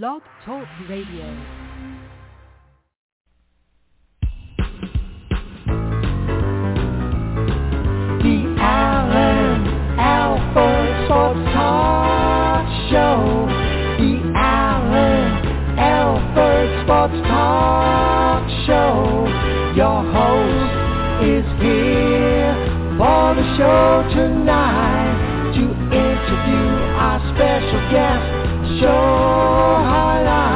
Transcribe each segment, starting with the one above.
Blog Talk Radio. The Alan Alford Sports Talk Show. The Alan Alford Sports Talk Show. Your host is here for the show tonight to interview our special guest. Show highlight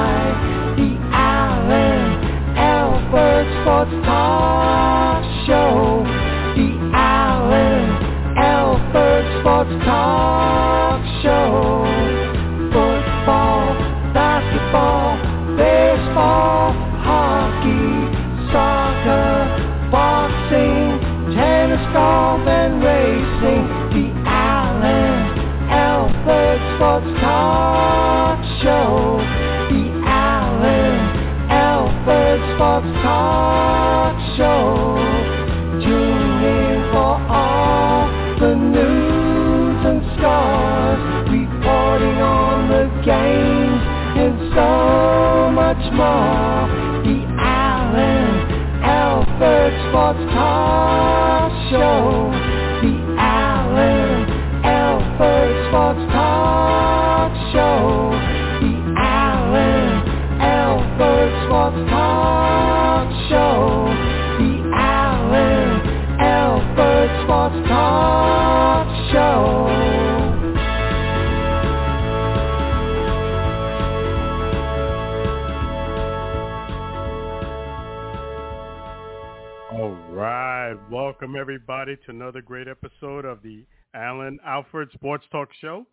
everybody, to another great episode of the Alan Alfred Sports Talk Show.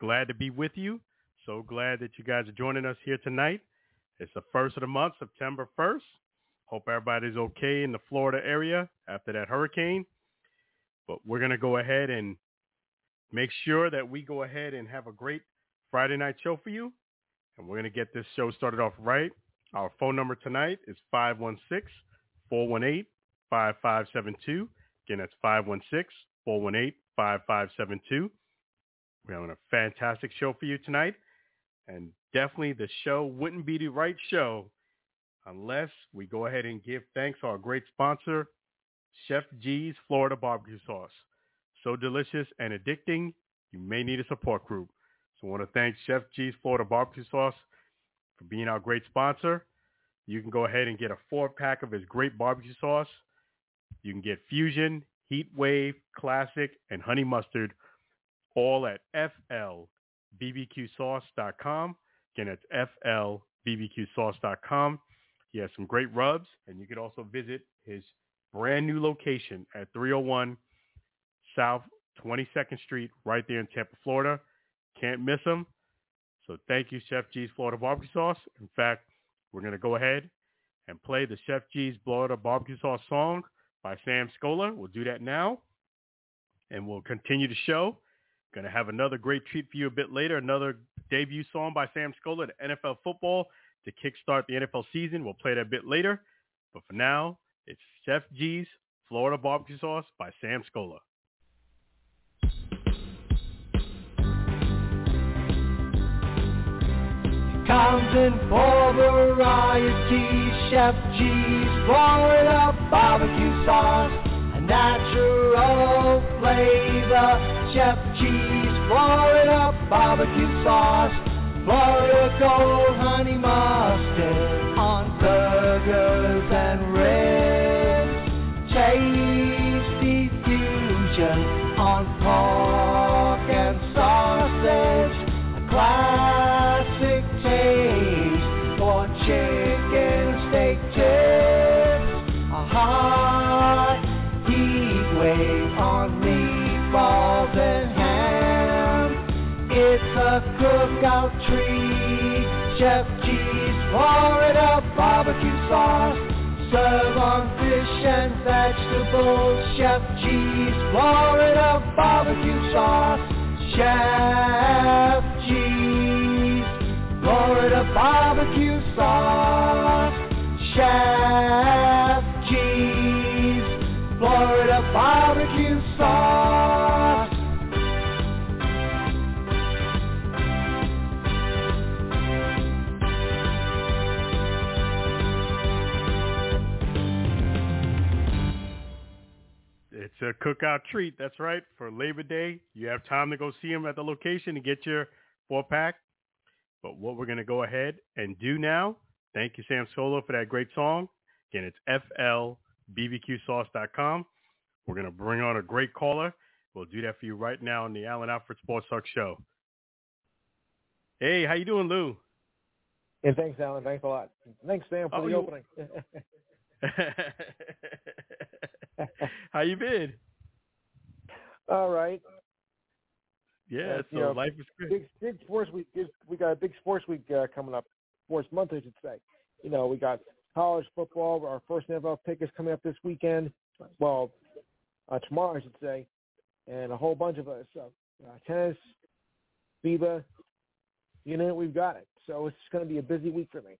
Glad to be with you. So glad that you guys are joining us here tonight. It's the first of the month, September 1st. Hope everybody's okay in the Florida area after that hurricane. But we're going to go ahead and make sure that we go ahead and have a great Friday night show for you. And we're going to get this show started off right. Our phone number tonight is 516 418 5572. Again, that's 516 418 5572. We're having a fantastic show for you tonight. And definitely the show wouldn't be the right show unless we go ahead and give thanks to our great sponsor, Chef G's Florida Barbecue Sauce. So delicious and addicting, you may need a support group. So I want to thank Chef G's Florida Barbecue Sauce for being our great sponsor. You can go ahead and get a four pack of his great barbecue sauce. You can get Fusion, Heat Wave, Classic, and Honey Mustard all at flbbqsauce.com. Again, it's flbbqsauce.com. He has some great rubs, and you can also visit his brand new location at 301 South 22nd Street, right there in Tampa, Florida. Can't miss him. So thank you, Chef G's Florida Barbecue Sauce. In fact, we're going to go ahead and play the Chef G's Florida Barbecue Sauce song by Sam Scola. We'll do that now. And we'll continue the show. Going to have another great treat for you a bit later. Another debut song by Sam Scola, the NFL football, to kickstart the NFL season. We'll play that a bit later. But for now, it's Chef G's Florida Barbecue Sauce by Sam Scola. Comes in for variety, Chef G's Florida barbecue sauce, a natural flavor. Chef G's Florida barbecue sauce, Florida gold honey mustard on burgers and Florida barbecue sauce. Serve on fish and vegetables, Chef G's Florida barbecue sauce. Chef G's Florida barbecue sauce. Chef G's Florida barbecue sauce. Cookout treat. That's right. For Labor Day, you have time to go see them at the location and get your four pack. But what we're going to go ahead and do now, thank you, Sam Scola, for that great song. Again, it's flbbqsauce.com. We're going to bring on a great caller. We'll do that for you right now on the Allen Alfred Sports Talk Show. Hey, how you doing, Lou? And thanks, Alan. Thanks a lot. Thanks, Sam, for Oh, the you- opening. how you been? All right. Yeah, so you know, life is good. Big, big sports week. is- We got a big sports week uh, coming up. Sports month, I should say. You know, we got college football. Our first NFL pick is coming up this weekend. Well, uh, tomorrow, I should say. And a whole bunch of us. So, uh, tennis, FIBA, you know, we've got it. So it's going to be a busy week for me.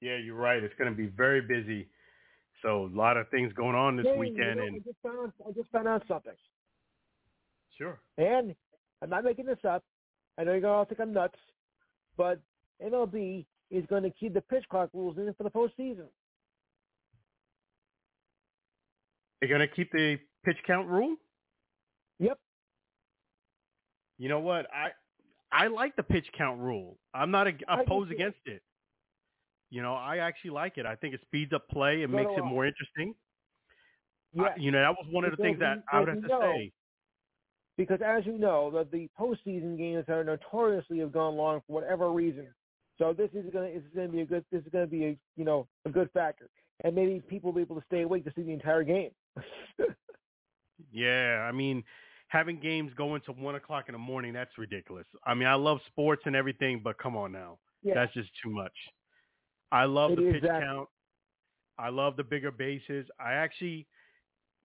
Yeah, you're right. It's going to be very busy. So a lot of things going on this Hey, you weekend, know, I just found I just found out something. Sure. And I'm not making this up. I know you're going to think I'm nuts, but MLB is going to keep the pitch clock rules in for the postseason. They're going to keep the pitch count rule. Yep. You know what? I I like the pitch count rule. I'm not I opposed against it. You know, I actually like it. I think it speeds up play. It makes it more interesting. Yeah. I- you know, that was one of the things that I would have to say. Because as you know, the, the postseason games are notoriously have gone long for whatever reason. So this is going to this is going to be a good this is going to be a you know a good factor, and maybe people will be able to stay awake to see the entire game. Yeah, I mean, having games go into one o'clock in the morning, that's ridiculous. I mean, I love sports and everything, but come on now. yeah. That's just too much. I love It the pitch that- count. I love the bigger bases. I actually,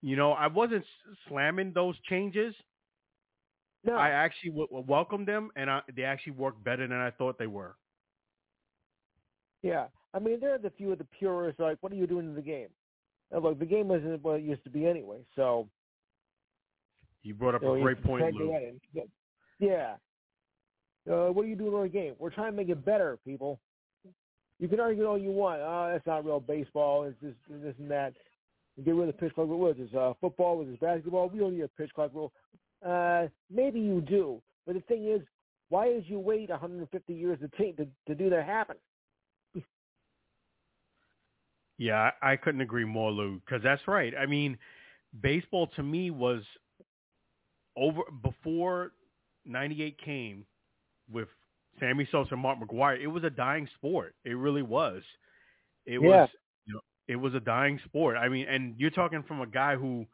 you know, I wasn't slamming those changes. No. I actually w- w- welcomed them, and I, they actually worked better than I thought they were. Yeah, I mean, there are the few of the purists like, what are you doing in the game? And look, the game isn't what it used to be anyway. So You brought up a great point, Lou. that in. But, yeah. Uh, what are you doing in the game? We're trying to make it better, people. You can argue all you want. Oh, that's not real baseball. It's this, this and that. Get rid of the pitch clock rule. What is this? Uh, football? Was this basketball? We don't need a pitch clock rule. Uh, maybe you do, but the thing is, why did you wait 150 years to take to, to do that happen? Yeah, I, I couldn't agree more, Lou, because that's right. I mean, baseball to me was over before '98 came with Sammy Sosa and Mark McGwire. It was a dying sport. It really was. It Yeah. was. You know, it was a dying sport. I mean, and you're talking from a guy who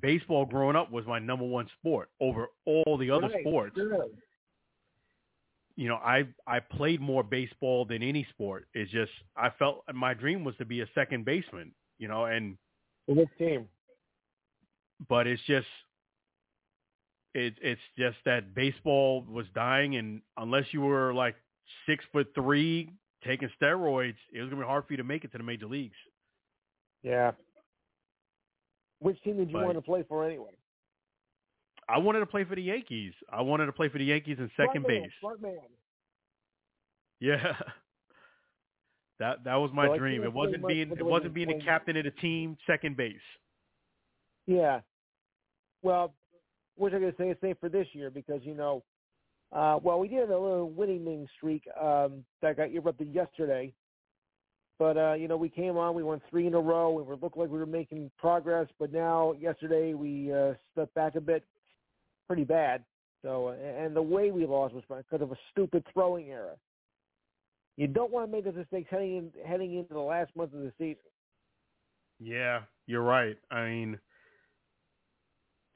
baseball growing up was my number one sport over all the other Right, sports sure. you know, I I played more baseball than any sport. It's just I felt my dream was to be a second baseman, you know, and For this team. but it's just it it's just that baseball was dying, and unless you were like six foot three taking steroids, it was gonna be hard for you to make it to the major leagues. Yeah. Which team did you But- want to play for anyway? I wanted to play for the Yankees. I wanted to play for the Yankees in second man, base. Smart man. Yeah. That that was my I dream. It wasn't being it wasn't being the captain of the team, second base. Yeah. Well, which I'm going to say? The same for this year because you know, uh, well, we did have a little winning streak um, that got erupted yesterday, but uh, you know, we came on, we won three in a row, and we looked like we were making progress. But now, yesterday, we uh, stepped back a bit, pretty bad. So, and the way we lost was because of a stupid throwing error. You don't want to make those mistakes heading in, heading into the last month of the season. Yeah, you're right. I mean,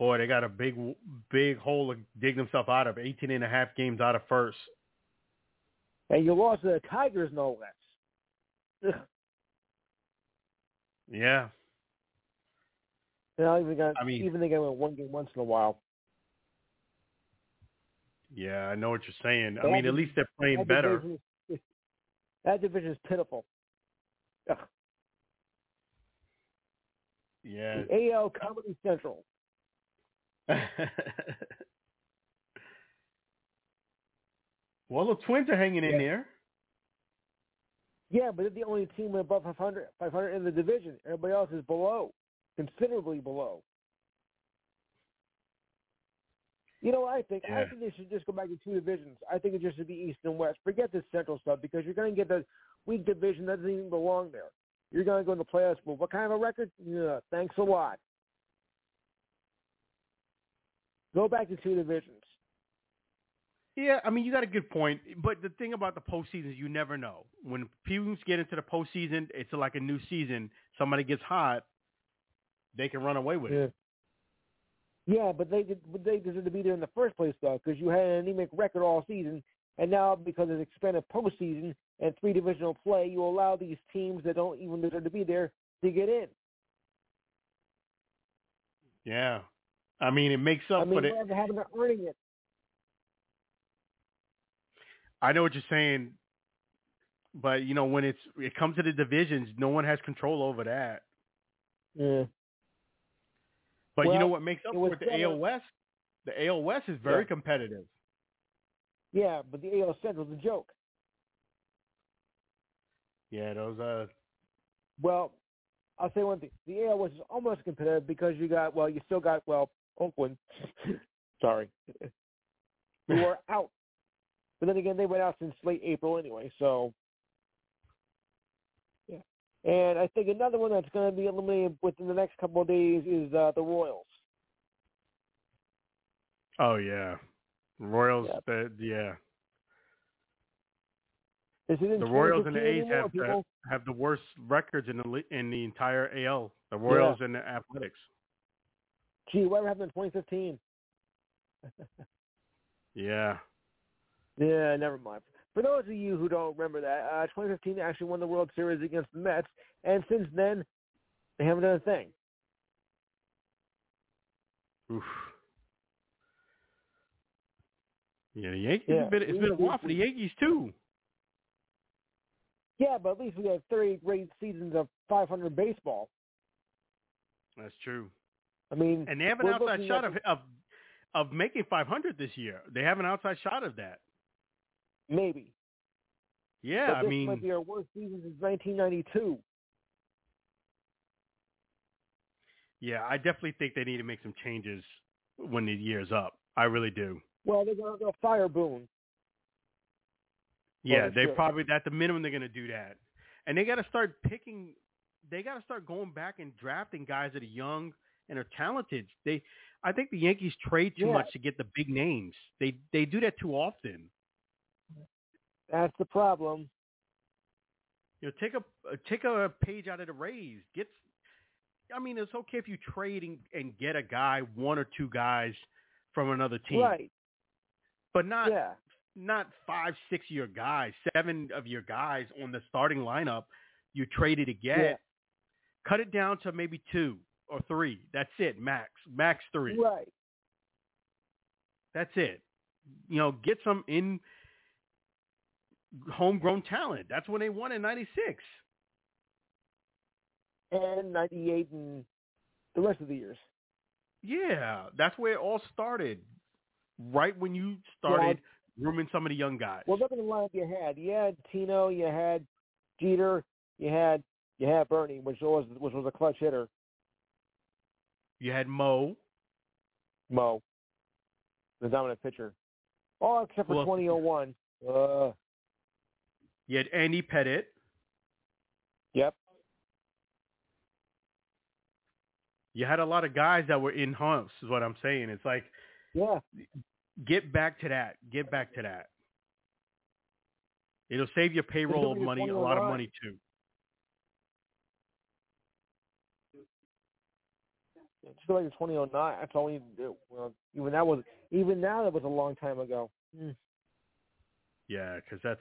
boy, they got a big, big hole to dig themselves out of. 18 and a half games out of first. And you lost to the Tigers, no less. Ugh. Yeah, You know, even got I mean- even they got one game once in a while. yeah, I know what you're saying. I That mean, at least they're playing That better. division is- that division is pitiful. Ugh. Yeah. The AL Comedy Central. well, the Twins are hanging in there. Yeah, but they're the only team above 500, 500 in the division. Everybody else is below, considerably below. You know I think? Yeah. I think they should just go back to two divisions. I think it just should be East and West. Forget this Central stuff because you're going to get the weak division that doesn't even belong there. You're going to go in the playoffs. But what kind of a record? Yeah, thanks a lot. Go back to two divisions. Yeah, I mean you got a good point, but the thing about the postseason is you never know. When teams get into the postseason, it's like a new season. Somebody gets hot, they can run away with it. Yeah, but they but they deserve to be there in the first place though, because you had an anemic record all season, and now because of expanded postseason and three divisional play, you allow these teams that don't even deserve to be there to get in. Yeah, I mean it makes up I mean, for it. having to earning it. I know what you're saying, but you know when it's it comes to the divisions, no one has control over that. Yeah. But you know what makes up for? The AL West? The AL West is very Yeah. competitive. Yeah, but the AL Central's a joke. Yeah, those uh Well, I'll say one thing: the AL West is almost competitive because you got well, you still got well Oakland. Sorry, who are out. But then again, they went out since late April anyway. So, yeah. And I think another one that's going to be eliminated within the next couple of days is uh, the Royals. oh yeah. Royals Yeah. the yeah. This isn't The Royals and the A's anymore, have the, have the worst records in the in the entire AL. The Royals and the Athletics. Gee, whatever happened in 2015? Yeah. Yeah, never mind. For those of you who don't remember that, uh, 2015 actually won the World Series against the Mets, and since then, they haven't done a thing. Oof. Yeah, the Yankees. Yeah, have been, it's been a while for the Yankees too. Yeah, but at least we have three great seasons of 500 baseball. That's true. I mean, And they have an outside shot of of of making 500 this year. They have an outside shot of that. Maybe. Yeah, but I this mean, might be our worst season since 1992. yeah, I definitely think they need to make some changes when the year's up. I really do. Well, they're going to go fire Boone. Yeah, Well, they sure. probably at the minimum they're going to do that, and they got to start picking. They got to start going back and drafting guys that are young and are talented. They, I think the Yankees trade too Yeah. much to get the big names. They they do that too often. That's the problem. You know, take a take a page out of the Rays. Get, I mean, it's okay if you trade and, and get a guy, one or two guys from another team, Right. but not Yeah. not five, six of your guys, seven of your guys on the starting lineup. You traded to get. Yeah. Cut it down to maybe two or three. That's it, max, max three. Right. That's it. You know, get some in homegrown talent. That's when they won in '96. And 98 and the rest of the years. Yeah, that's where it all started. Right when you started grooming some of the young guys. Well, look at the lineup you had. You had Tino, you had Jeter, you had you had Bernie, which was which was a clutch hitter. you had Mo. Mo, the dominant pitcher. All except for else? 2001. Uh, You had Andy Pettitte. yep. You had a lot of guys that were in house. Is what I'm saying. It's like Yeah. get back to that. Get back to that. It'll save your payroll There's money, a lot of money too. It's still like 2009. That's only well, even that was even now that was a long time ago. Mm. Yeah, because that's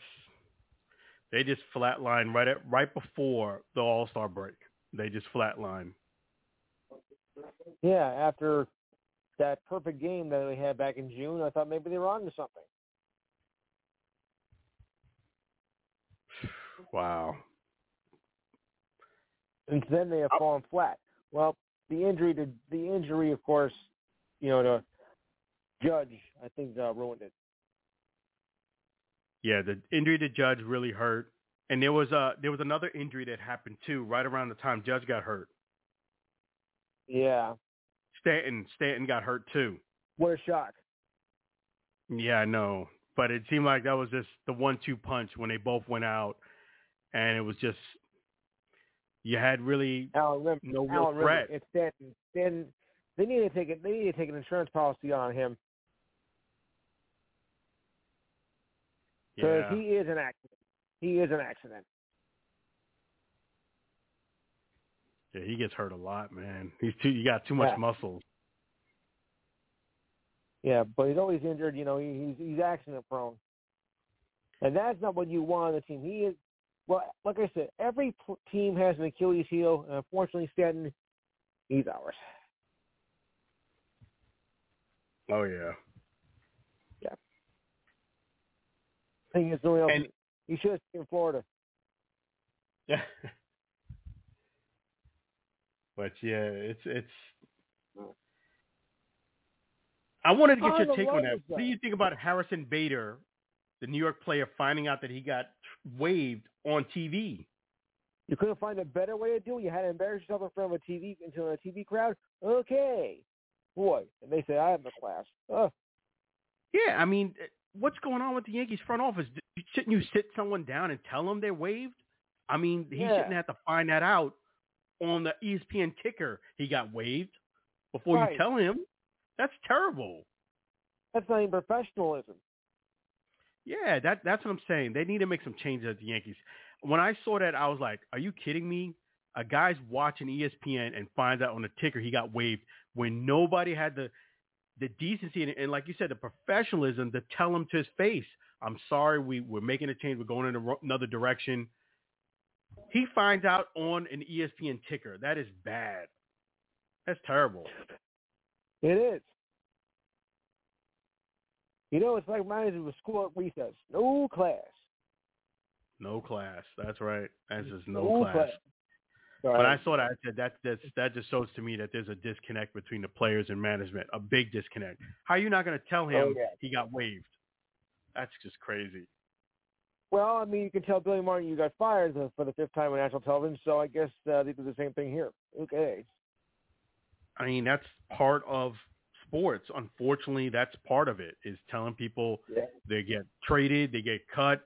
they just flatline right at right before the All Star break. They just flatline. Yeah, after that perfect game that they had back in June, I thought maybe they were on to something. Wow. And then they have fallen flat. Well, the injury to the injury, of course, you know, to Judge, I think uh, ruined it. Yeah, the injury to Judge really hurt, and there was a there was another injury that happened too, right around the time Judge got hurt. Yeah, Stanton Stanton got hurt too. what a shock. Yeah, I know. But it seemed like that was just the one-two punch when they both went out, and it was just you had really Alan Rim, no real Alan Rim, threat. it's Stanton. Stanton. They need to take it. They need to take an insurance policy on him because Yeah. he is an accident. He is an accident. yeah, he gets hurt a lot, man. He's too. You got too much Yeah. muscle. Yeah, but he's always injured. You know, he, he's he's accident prone, and that's not what you want on the team. He is. Well, like I said, every pl- team has an Achilles heel, and unfortunately, Stanton, he's ours. Oh yeah. I think it's the only else. And- he should have stayed in Florida. Yeah. but yeah, it's it's. I wanted to get your take on that. What do you think about Harrison Bader, the New York player, finding out that he got waived on TV? You couldn't find a better way to do it. You had to embarrass yourself in front of a TV into a TV crowd. Okay, boy. And they say I have the class. Oh, Yeah, I mean, what's going on with the Yankees front office? Shouldn't you sit someone down and tell them they're waived? I mean, he Yeah. shouldn't have to find that out on the ESPN ticker. He got waived before Right. you tell him. That's terrible. that's not even professionalism. Yeah, that that's what I'm saying. They need to make some changes at the Yankees. When I saw that, I was like, "Are you kidding me?" A guy's watching ESPN and finds out on the ticker he got waived when nobody had the the decency and, and like you said, the professionalism to tell him to his face, "I'm sorry, we we're making a change. We're going in a, ro- another direction." He finds out on an ESPN ticker. That is bad. That's terrible. It is. You know, it's like reminds me of school recess. No class. No class. That's right. That's just No no, class. class. When Right. I saw that, I said that that's, that just shows to me that there's a disconnect between the players and management, a big disconnect. How are you not going to tell him Oh, yeah. he got waived? That's just crazy. Well, I mean, you can tell Billy Martin you got fired for the fifth time on national television, so I guess uh, they do the same thing here. Okay. I mean, that's part of sports. Unfortunately, that's part of it is telling people Yeah. they get traded, they get cut.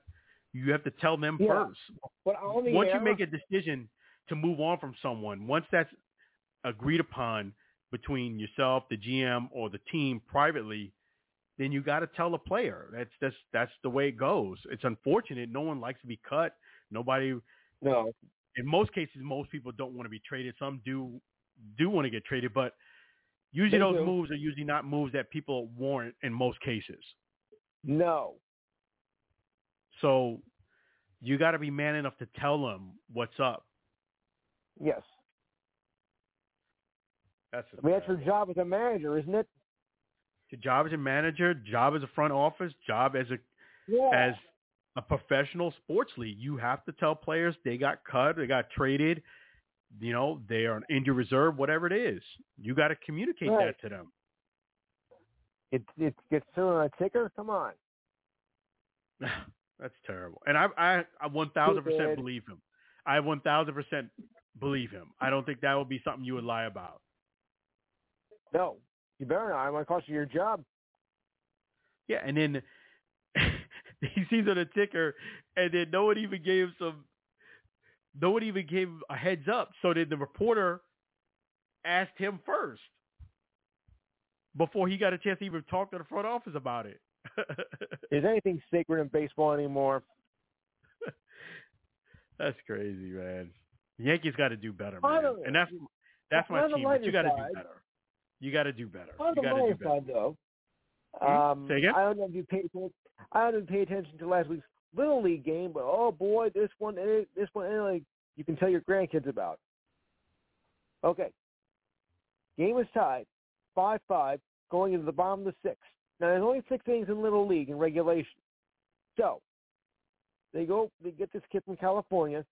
You have to tell them Yeah. first. But on the once you make a decision to move on from someone, once that's agreed upon between yourself, the GM, or the team privately, then you got to tell the player. That's that's that's the way it goes. It's unfortunate. No one likes to be cut. Nobody. no, In most cases, most people don't want to be traded. Some do do want to get traded, but usually They those do. moves are usually not moves that people warrant in most cases. no. So you got to be man enough to tell them what's up. Yes. That's I mean, that's your job as a manager, isn't it? Your job as a manager, job as a front office, job as a Yeah. as a professional sports league. You have to tell players they got cut, they got traded, you know, they are an injury reserve, whatever it is. You got to communicate Right. that to them. It it gets thrown on a ticker. Come on. That's terrible. And I I I one thousand percent believe him. I one thousand percent believe him. I don't think that would be something you would lie about. No, you better not. I'm going to cost you your job. Yeah, and then he sees on the ticker, and then no one even gave him some. No one even gave a heads up. So then the reporter asked him first before he got a chance to even talk to the front office about it. Is anything sacred in baseball anymore? that's crazy, man. The Yankees got to do better, man. the- And that's that's my team. But you got to do better. You got to do better. On You the got to do better. side, though, Hmm? um, Say again? I don't know if you paid. atten- I didn't pay attention to last week's little league game, but oh boy, this one, eh, this one, eh, like you can tell your grandkids about. Okay, game is tied, five-five, going into the bottom of the sixth. Now there's only six innings in little league in regulation, so they go. They get this kid from California,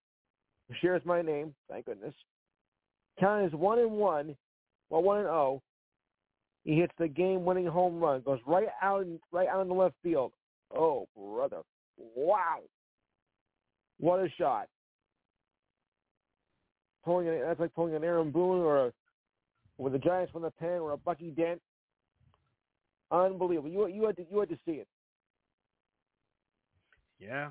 shares my name. Thank goodness. Count is one and one, well one and zero. He hits the game-winning home run, goes right out, in, right out in the left field. Oh, brother! Wow, what a shot! Pulling an, that's like pulling an Aaron Boone or a, when the Giants won the pen or a Bucky Dent. unbelievable. You you had to you had to see it. Yeah.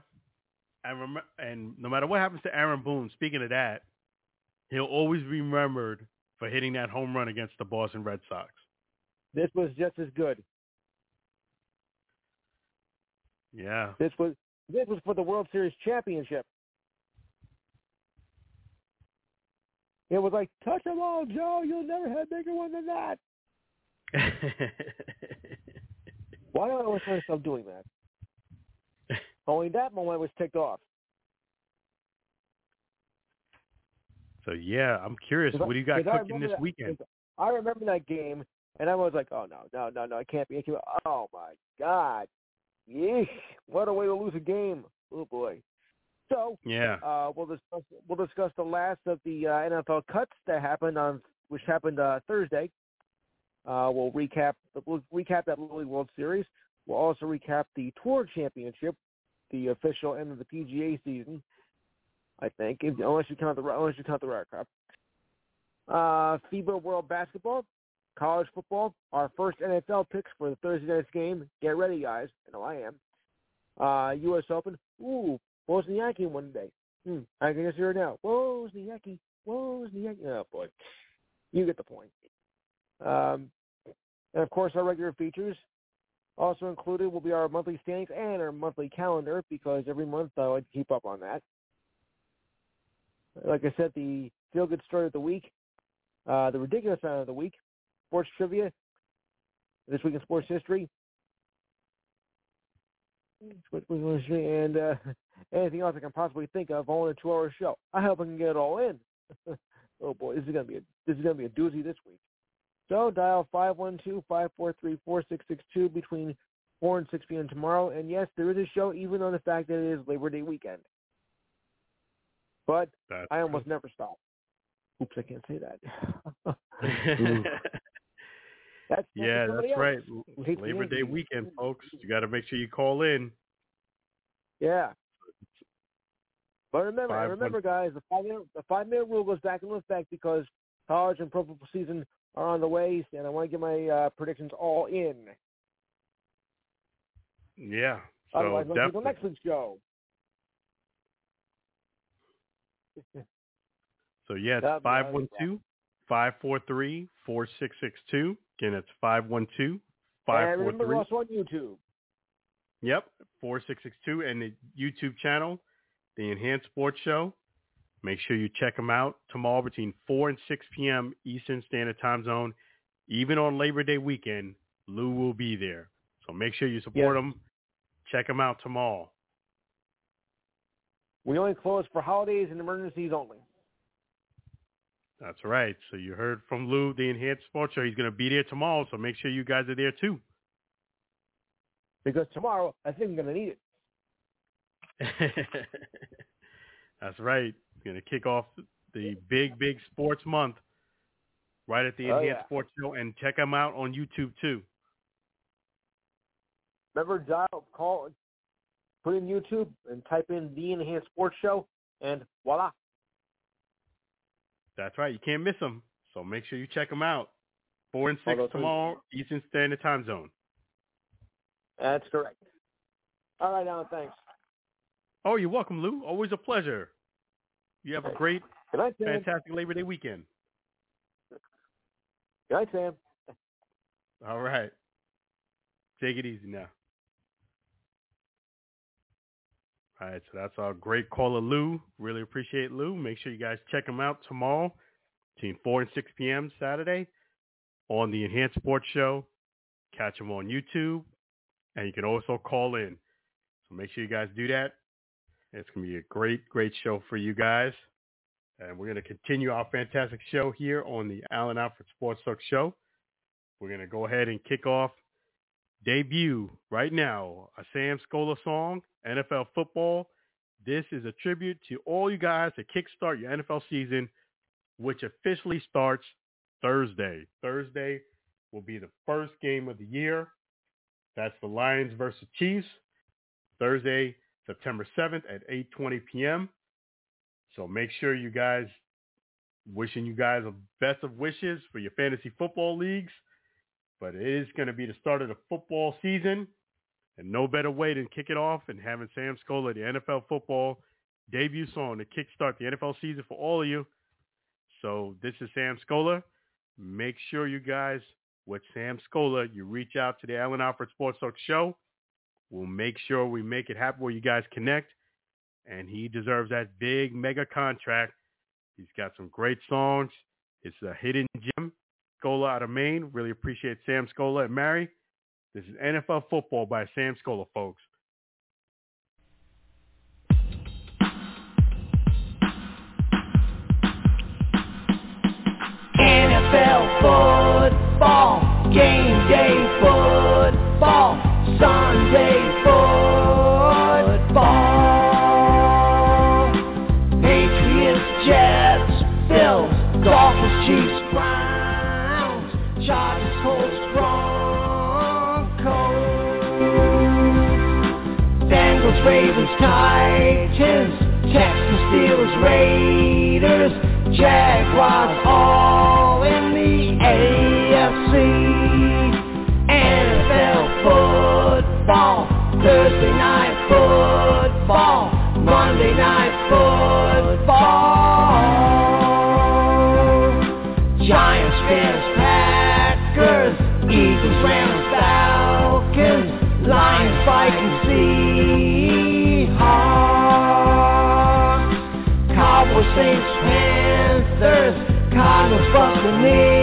And rem- and no matter what happens to Aaron Boone, speaking of that, he'll always be remembered for hitting that home run against the Boston Red Sox. This was just as good. Yeah. This was this was for the World Series championship. It was like touch them all, Joe. You'll never have a bigger one than that. Why do I always find myself doing that? Only that moment was ticked off. so yeah, I'm curious. What do you got cooking this that- weekend? I remember that game, and I was like, "Oh no, no, no, no! It can't be! Oh my God! Yeesh! What a way to lose a game! Oh boy!" So Yeah. uh, we'll discuss we'll discuss the last of the uh, NFL cuts that happened on which happened uh, Thursday. Uh, we'll recap we'll recap that Lily World Series. We'll also recap the Tour Championship, the official end of the PGA season. I think, unless you count the unless you count the Ryder Cup. Uh, FIBA World Basketball, college football. Our first NFL picks for the Thursday night's game. Get ready, guys. I know I am. Uh, U.S. Open. Ooh, Wozniacki one day. Hmm, I can just hear it now. Wozniacki, Wozniacki. Oh boy, you get the point. Um, and of course, our regular features. Also included will be our monthly standings and our monthly calendar because every month I like to keep up on that. Like I said, the feel good story of the week, uh, the ridiculous sound of the week, sports trivia, this week in sports history, and uh, anything else I can possibly think of in a two-hour show. I hope I can get it all in. oh boy, this is gonna be a, this is gonna be a doozy this week. So dial five one two five four three four six six two between four and six p.m. tomorrow. And yes, there is a show, even on the fact that it is Labor Day weekend. But That's I almost never stop. Oops, I can't say that. that's yeah, that's else. right. who Labor Day weekend, folks. You got to make sure you call in. Yeah. But remember, Five, remember, guys, the five minute the five minute rule goes back into effect because college and pro football season are on the way, and I want to get my uh, predictions all in. Yeah. So Otherwise, let's do the next week's show. So yeah, it's be- 512 543 4662. Again, it's 512 And remember, we're 543. also on YouTube. Yep, 4662. And the YouTube channel, The Enhanced Sports Show. Make sure you check them out tomorrow between 4 and 6 p.m. Eastern Standard Time Zone. Even on Labor Day weekend, Lou will be there. So make sure you support Yes. him. Check him out tomorrow. We only close for holidays and emergencies only. That's right. So you heard from Lou, the Enhanced Sports Show. He's going to be there tomorrow, so make sure you guys are there too. Because tomorrow, I think I'm going to need it. That's right. Going to kick off the big, big sports month right at the Oh, Enhanced yeah. Sports Show, and check them out on YouTube too. Remember, dial, call, put in YouTube and type in the Enhanced Sports Show, and voila. That's right. You can't miss them. So make sure you check them out. Four and six tomorrow, Eastern Standard Time Zone. That's correct. All right, Alan, thanks. Oh, you're welcome, Lou. Always a pleasure. You have a great, Good fantastic Labor Day weekend. Good night, Sam. All right. Take it easy now. All right, so that's our great caller, Lou. Really appreciate Lou. Make sure you guys check him out tomorrow between 4 and 6 p.m. Saturday on the Enhanced Sports Show. Catch him on YouTube, and you can also call in. So make sure you guys do that. It's going to be a great, great show for you guys. And we're going to continue our fantastic show here on the Allen Alfred Sports Talk Show. We're going to go ahead and kick off debut right now, a Sam Scola song, NFL football. This is a tribute to all you guys to kickstart your NFL season, which officially starts Thursday. Thursday will be the first game of the year. That's the Lions versus Chiefs. Thursday, September 7th at 8:20 p.m. So make sure you guys wishing you guys the best of wishes for your fantasy football leagues. but it is going to be the start of the football season, and no better way than kick it off and having Sam Scola, the NFL football debut song to kickstart the NFL season for all of you. So this is Sam Scola. Make sure you guys, with Sam Scola, you reach out to the Allen Alfred Sports Talk show. We'll make sure we make it happen where you guys connect. And he deserves that big mega contract. He's got some great songs. It's a hidden gem. Scola out of Maine. Really appreciate Sam Scola and Mary. This is NFL football by Sam Scola, folks. NFL football, Titans, Texans, Steelers, Raiders, Jaguars, all in the AFC. NFL football, Thursday Saints, Panthers, Cardinals, Buccaneers,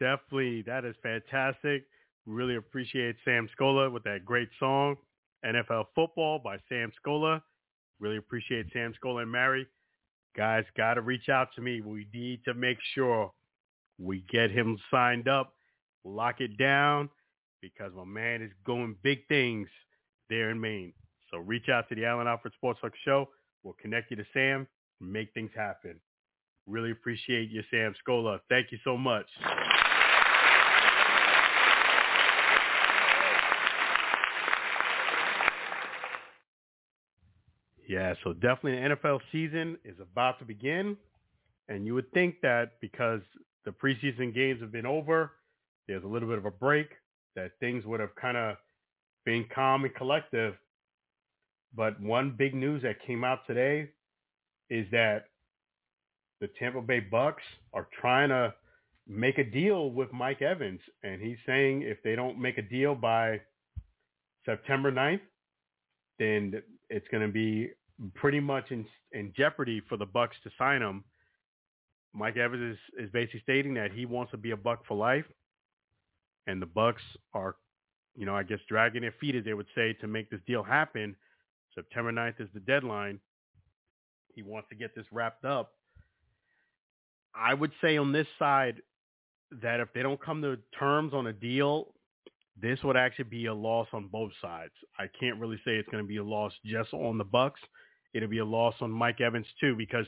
Definitely, that is fantastic. Really appreciate Sam Scola with that great song, NFL football by Sam Scola. Really appreciate Sam Scola and Mary. Guys, got to reach out to me. We need to make sure we get him signed up, lock it down, because my man is going big things there in Maine. So reach out to the Allen Alfred Sports Talk Show. We'll connect you to Sam make things happen. Really appreciate you, Sam Scola. Thank you so much. Yeah, so definitely the NFL season is about to begin. And you would think that because the preseason games have been over, there's a little bit of a break, that things would have kind of been calm and collective. But one big news that came out today is that the Tampa Bay Bucks are trying to make a deal with Mike Evans. And he's saying if they don't make a deal by September 9th, then it's going to be pretty much in, in jeopardy for the Bucks to sign him. Mike Evans is, is basically stating that he wants to be a Buck for life. And the Bucks are, you know, I guess dragging their feet, as they would say, to make this deal happen. September 9th is the deadline. He wants to get this wrapped up. I would say on this side that if they don't come to terms on a deal, this would actually be a loss on both sides. I can't really say it's going to be a loss just on the Bucks. It'll be a loss on Mike Evans too because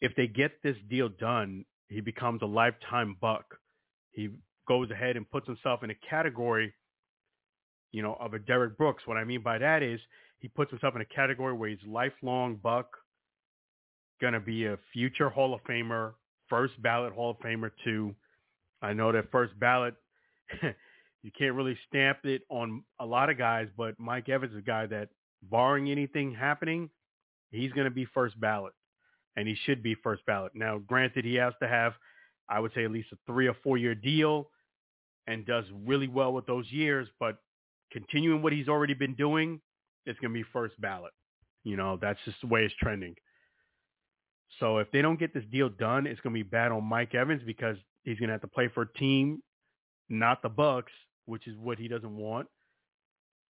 if they get this deal done, he becomes a lifetime Buck. He goes ahead and puts himself in a category, you know, of a Derrick Brooks. What I mean by that is he puts himself in a category where he's lifelong Buck, to be a future Hall of Famer, first ballot Hall of Famer too. I know that first ballot, you can't really stamp it on a lot of guys, but Mike Evans is a guy that, barring anything happening, he's going to be first ballot, and he should be first ballot. Now, granted, he has to have, I would say, at least a three or four year deal, and does really well with those years. But continuing what he's already been doing, it's going to be first ballot. You know, that's just the way it's trending. So if they don't get this deal done, it's going to be bad on Mike Evans because he's going to have to play for a team, not the Bucks, which is what he doesn't want.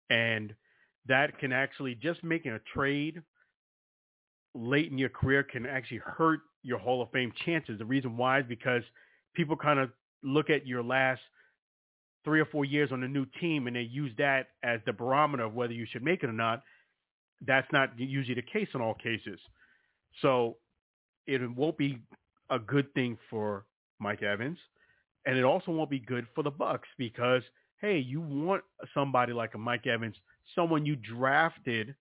And that can actually just making a trade late in your career can actually hurt your Hall of Fame chances. The reason why is because people kind of look at your last three or four years on a new team and they use that as the barometer of whether you should make it or not. That's not usually the case in all cases. So it won't be a good thing for Mike Evans, and it also won't be good for the Bucks because hey, you want somebody like a Mike Evans, someone you drafted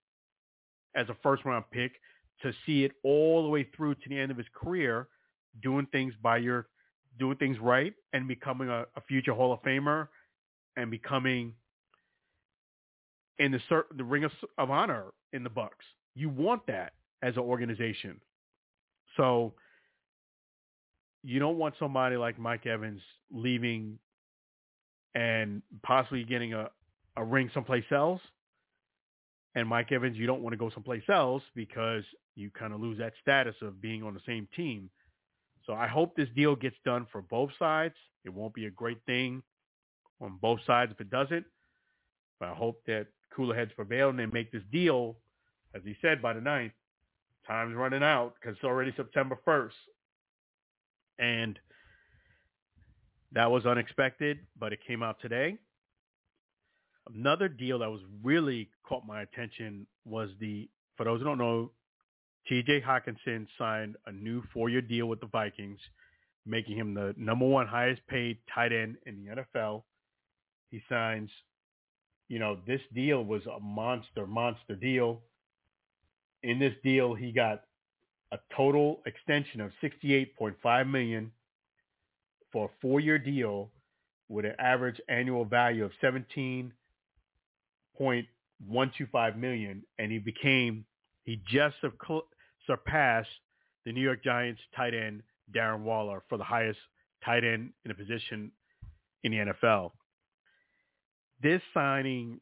as a first round pick to see it all the way through to the end of his career, doing things by your doing things right and becoming a, a future Hall of Famer and becoming in the the ring of, of honor in the Bucks. You want that as an organization. So you don't want somebody like Mike Evans leaving and possibly getting a, a ring someplace else. And Mike Evans, you don't want to go someplace else because you kind of lose that status of being on the same team. So I hope this deal gets done for both sides. It won't be a great thing on both sides if it doesn't. But I hope that cooler heads prevail and they make this deal, as he said, by the ninth. Time's running out because it's already September 1st. And that was unexpected, but it came out today. Another deal that was really caught my attention was the, for those who don't know, TJ Hockenson signed a new four-year deal with the Vikings, making him the number one highest paid tight end in the NFL. He signs, you know, this deal was a monster, monster deal. In this deal, he got a total extension of 68.5 million for a four-year deal with an average annual value of 17.125 million, and he became he just surpassed the New York Giants tight end Darren Waller for the highest tight end in a position in the NFL. This signing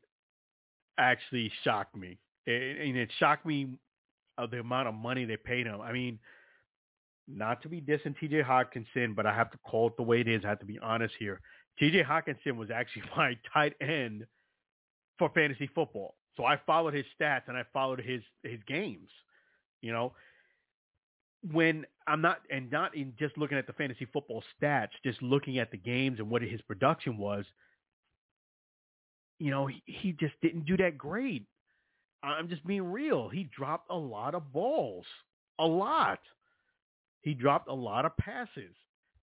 actually shocked me, and it shocked me of the amount of money they paid him. I mean, not to be dissing TJ Hockenson, but I have to call it the way it is. I have to be honest here. TJ Hockenson was actually my tight end for fantasy football. So I followed his stats and I followed his his games. You know, when I'm not and not in just looking at the fantasy football stats, just looking at the games and what his production was, you know, he, he just didn't do that great. I'm just being real. He dropped a lot of balls. A lot. He dropped a lot of passes.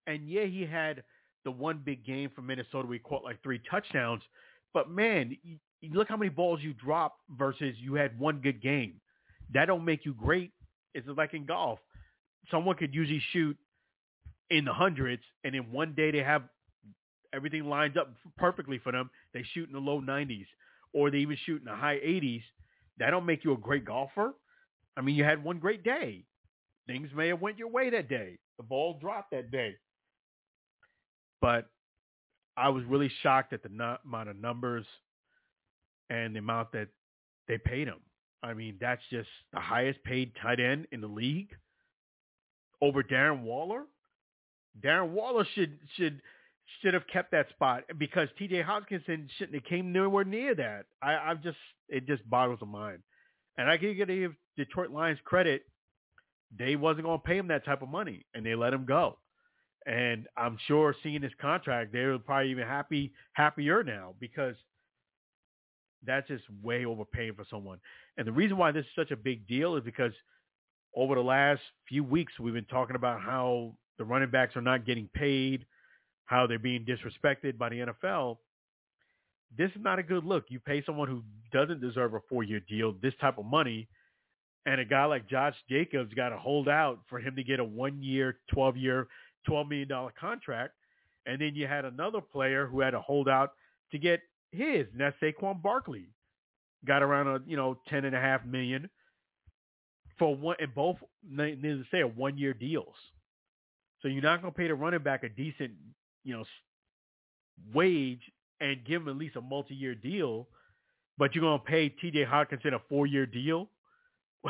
And yeah, he had the one big game for Minnesota We caught like three touchdowns. But man, look how many balls you dropped versus you had one good game. That don't make you great. It's like in golf. Someone could usually shoot in the hundreds, and in one day they have everything lines up perfectly for them. They shoot in the low 90s, or they even shoot in the high 80s. That don't make you a great golfer. I mean, you had one great day. Things may have went your way that day. The ball dropped that day. But I was really shocked at the amount of numbers and the amount that they paid him. I mean, that's just the highest paid tight end in the league over Darren Waller. Darren Waller should should should have kept that spot because T.J. Hockenson shouldn't have came nowhere near that. I, I've just it just boggles the mind, and I can give Detroit Lions credit. They wasn't going to pay him that type of money, and they let him go. And I'm sure seeing his contract, they're probably even happy happier now because that's just way overpaying for someone. And the reason why this is such a big deal is because over the last few weeks we've been talking about how the running backs are not getting paid how they're being disrespected by the NFL, this is not a good look. You pay someone who doesn't deserve a four-year deal this type of money, and a guy like Josh Jacobs got to hold out for him to get a one-year, 12-year, $12 million contract. And then you had another player who had to hold out to get his, and Saquon Barkley. Got around a, you know, ten and a half million for one, and both, needless to say, are one-year deals. So you're not to pay the running back a decent you know, wage and give him at least a multi-year deal, but you're to pay T.J. Hockenson a four-year deal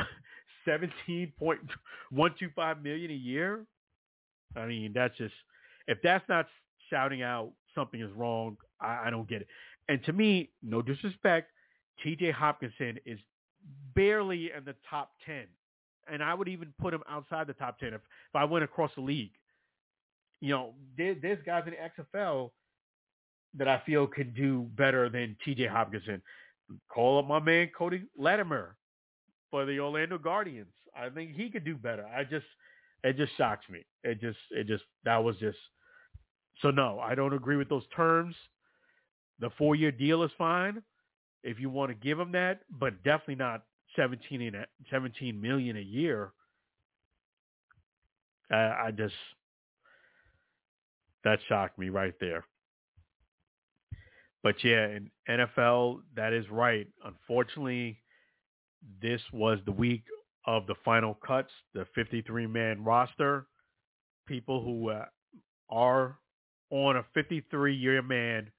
seventeen point one two five million a year. I mean, that's just if that's not shouting out something is wrong, I, I don't get it. And to me, no disrespect, T.J. Hockenson is barely in the top ten, and I would even put him outside the top ten if, if I went across the league. You know, there, there's guys in the XFL that I feel could do better than T.J. Hockenson. Call up my man Cody Latimer for the Orlando Guardians. I think he could do better. I just it just shocks me. It just it just that was just so no, I don't agree with those terms. The four year deal is fine if you want to give him that, but definitely not 17, in a, 17 million a year. I, I just that shocked me right there. But yeah, in NFL, that is right. Unfortunately, this was the week of the final cuts, the 53-man roster. People who uh, are on a 53-year man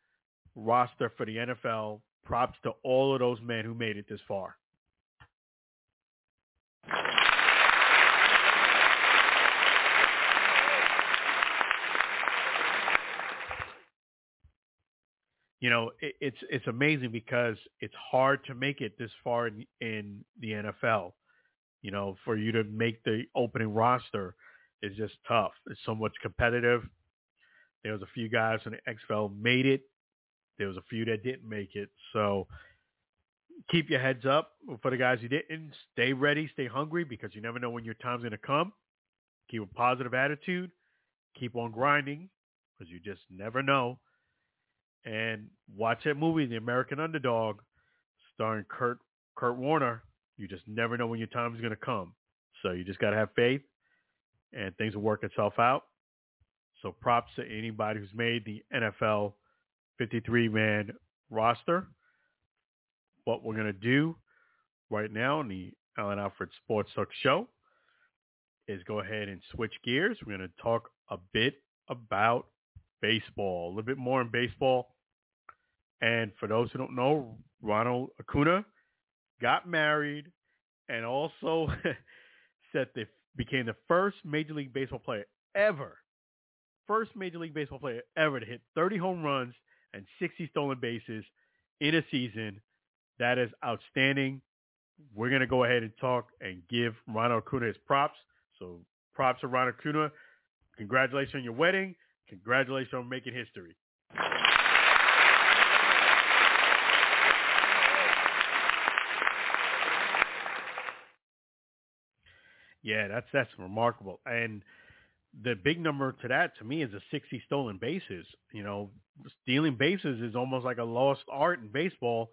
roster for the NFL. Props to all of those men who made it this far. you know, it, it's it's amazing because it's hard to make it this far in, in the NFL. You know, for you to make the opening roster is just tough. It's so much competitive. There was a few guys in the XFL made it. There was a few that didn't make it. So keep your heads up for the guys who didn't. Stay ready, stay hungry because you never know when your time's going to come. Keep a positive attitude. Keep on grinding because you just never know and watch that movie, The American Underdog, starring Kurt Kurt Warner. You just never know when your time is going to come. So you just got to have faith, and things will work itself out. So props to anybody who's made the NFL 53-man roster. What we're going to do right now in the Alan Alford Sports Talk Show is go ahead and switch gears. We're going to talk a bit about baseball, a little bit more in baseball. And for those who don't know, Ronald Acuna got married and also said they became the first Major League Baseball player ever, first Major League Baseball player ever to hit 30 home runs and 60 stolen bases in a season. That is outstanding. We're going to go ahead and talk and give Ronald Acuna his props. So props to Ronald Acuna. Congratulations on your wedding. Congratulations on making history. Yeah, that's that's remarkable. And the big number to that to me is the 60 stolen bases. You know, stealing bases is almost like a lost art in baseball.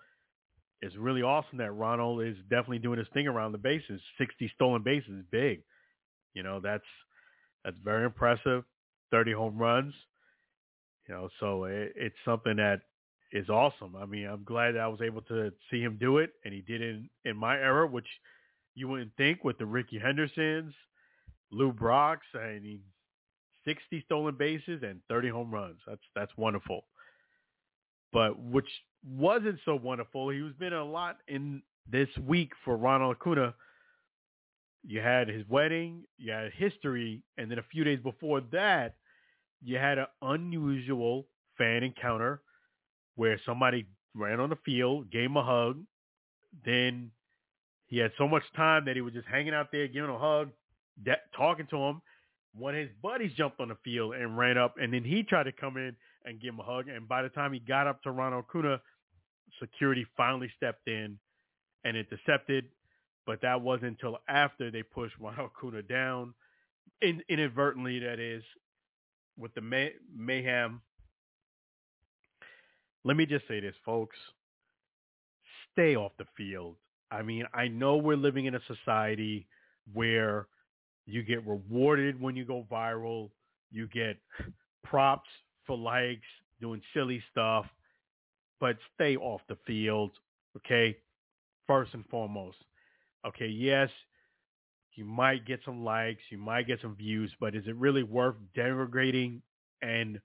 It's really awesome that Ronald is definitely doing his thing around the bases. 60 stolen bases is big. You know, that's that's very impressive. 30 home runs. You know, so it, it's something that is awesome. I mean, I'm glad that I was able to see him do it, and he did it in, in my era, which – you wouldn't think with the Ricky Hendersons, Lou Brocks, I mean, 60 stolen bases and 30 home runs. That's that's wonderful. But which wasn't so wonderful, he was been a lot in this week for Ronald Acuna. You had his wedding, you had history, and then a few days before that, you had an unusual fan encounter where somebody ran on the field, gave him a hug, then he had so much time that he was just hanging out there, giving a hug, de- talking to him. One of his buddies jumped on the field and ran up, and then he tried to come in and give him a hug. And by the time he got up to Ronald Acuna, security finally stepped in and intercepted. But that wasn't until after they pushed Ronald Acuna down, in, inadvertently, that is, with the may- mayhem. Let me just say this, folks. Stay off the field. I mean, I know we're living in a society where you get rewarded when you go viral. You get props for likes, doing silly stuff, but stay off the field, okay? First and foremost. Okay, yes, you might get some likes, you might get some views, but is it really worth denigrating and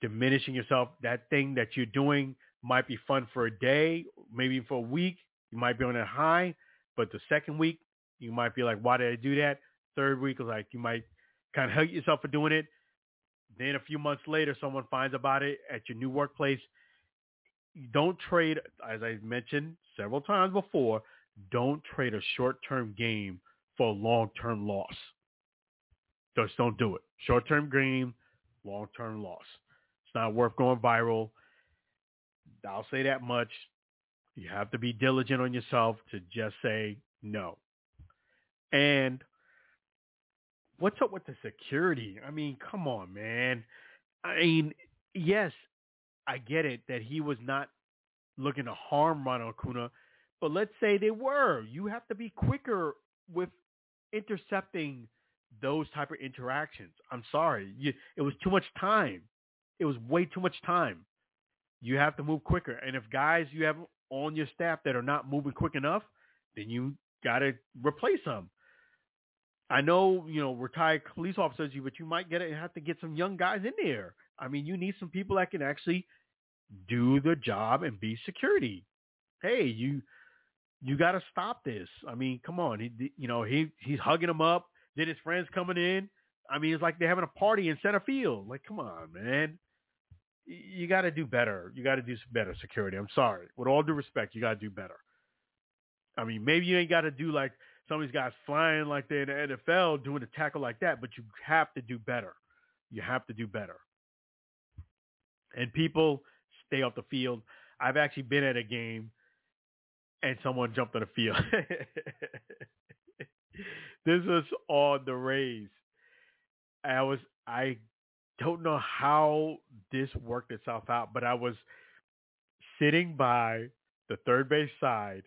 diminishing yourself? That thing that you're doing might be fun for a day, maybe for a week, you might be on a high, but the second week, You might be like, why did I do that? Third week, like you might kind of hate yourself for doing it. Then a few months later, someone finds about it at your new workplace. Don't trade, as I mentioned several times before, don't trade a short-term game for a long-term loss. Just don't do it. Short-term gain, long-term loss. It's not worth going viral. I'll say that much. You have to be diligent on yourself to just say no. And what's up with the security? I mean, come on, man. I mean, yes, I get it that he was not looking to harm Ronald Acuna, but let's say they were. You have to be quicker with intercepting those type of interactions. I'm sorry. You, it was too much time. It was way too much time. You have to move quicker. And if guys you have on your staff that are not moving quick enough, then you got to replace them. I know, you know, retired police officers, you, but you might get it, have to get some young guys in there. I mean, you need some people that can actually do the job and be security. Hey, you you got to stop this. I mean, come on. He, you know, he he's hugging him up. Then his friends coming in. I mean, it's like they're having a party in center field. Like, come on, man. You got to do better. You got to do better security. I'm sorry. With all due respect, you got to do better. I mean, maybe you ain't got to do like some of these guys flying like they're in the NFL doing a tackle like that, but you have to do better. You have to do better. And people stay off the field. I've actually been at a game and someone jumped on the field. this was on the Rays. I was I don't know how this worked itself out, but I was sitting by the third base side.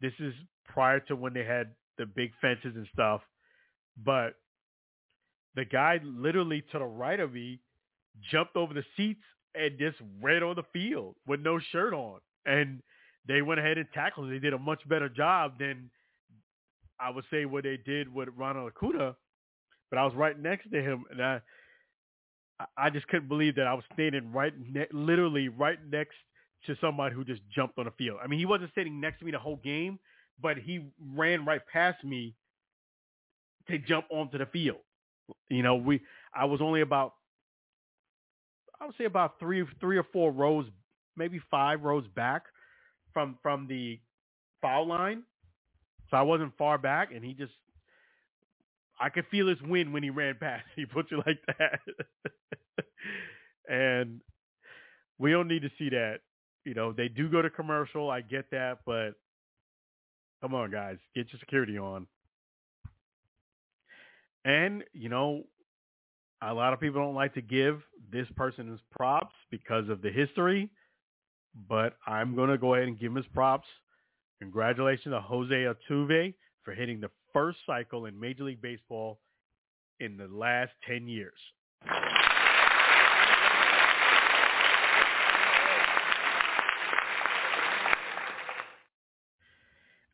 This is prior to when they had the big fences and stuff. But the guy literally to the right of me jumped over the seats and just ran on the field with no shirt on. And they went ahead and tackled. him. They did a much better job than I would say what they did with Ronald Acuna. But I was right next to him, and I I just couldn't believe that I was standing right, ne- literally right next to somebody who just jumped on the field. I mean, he wasn't sitting next to me the whole game, but he ran right past me to jump onto the field. You know, we I was only about I would say about three three or four rows, maybe five rows back from from the foul line. So I wasn't far back and he just I could feel his wind when he ran past. He puts it like that. and we don't need to see that. You know, they do go to commercial. I get that, but come on, guys, get your security on. And, you know, a lot of people don't like to give this person his props because of the history, but I'm going to go ahead and give him his props. Congratulations to Jose Altuve for hitting the first cycle in Major League Baseball in the last 10 years.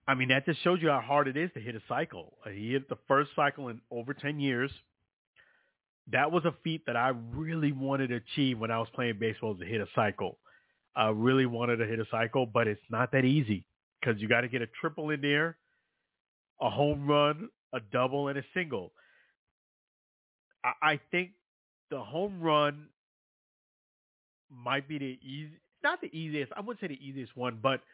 I mean, that just shows you how hard it is to hit a cycle. Uh, he hit the first cycle in over 10 years. That was a feat that I really wanted to achieve when I was playing baseball to hit a cycle. I really wanted to hit a cycle, but it's not that easy because you got to get a triple in there, a home run, a double, and a single. I, I think the home run might be the easy, It's not the easiest. I wouldn't say the easiest one, but –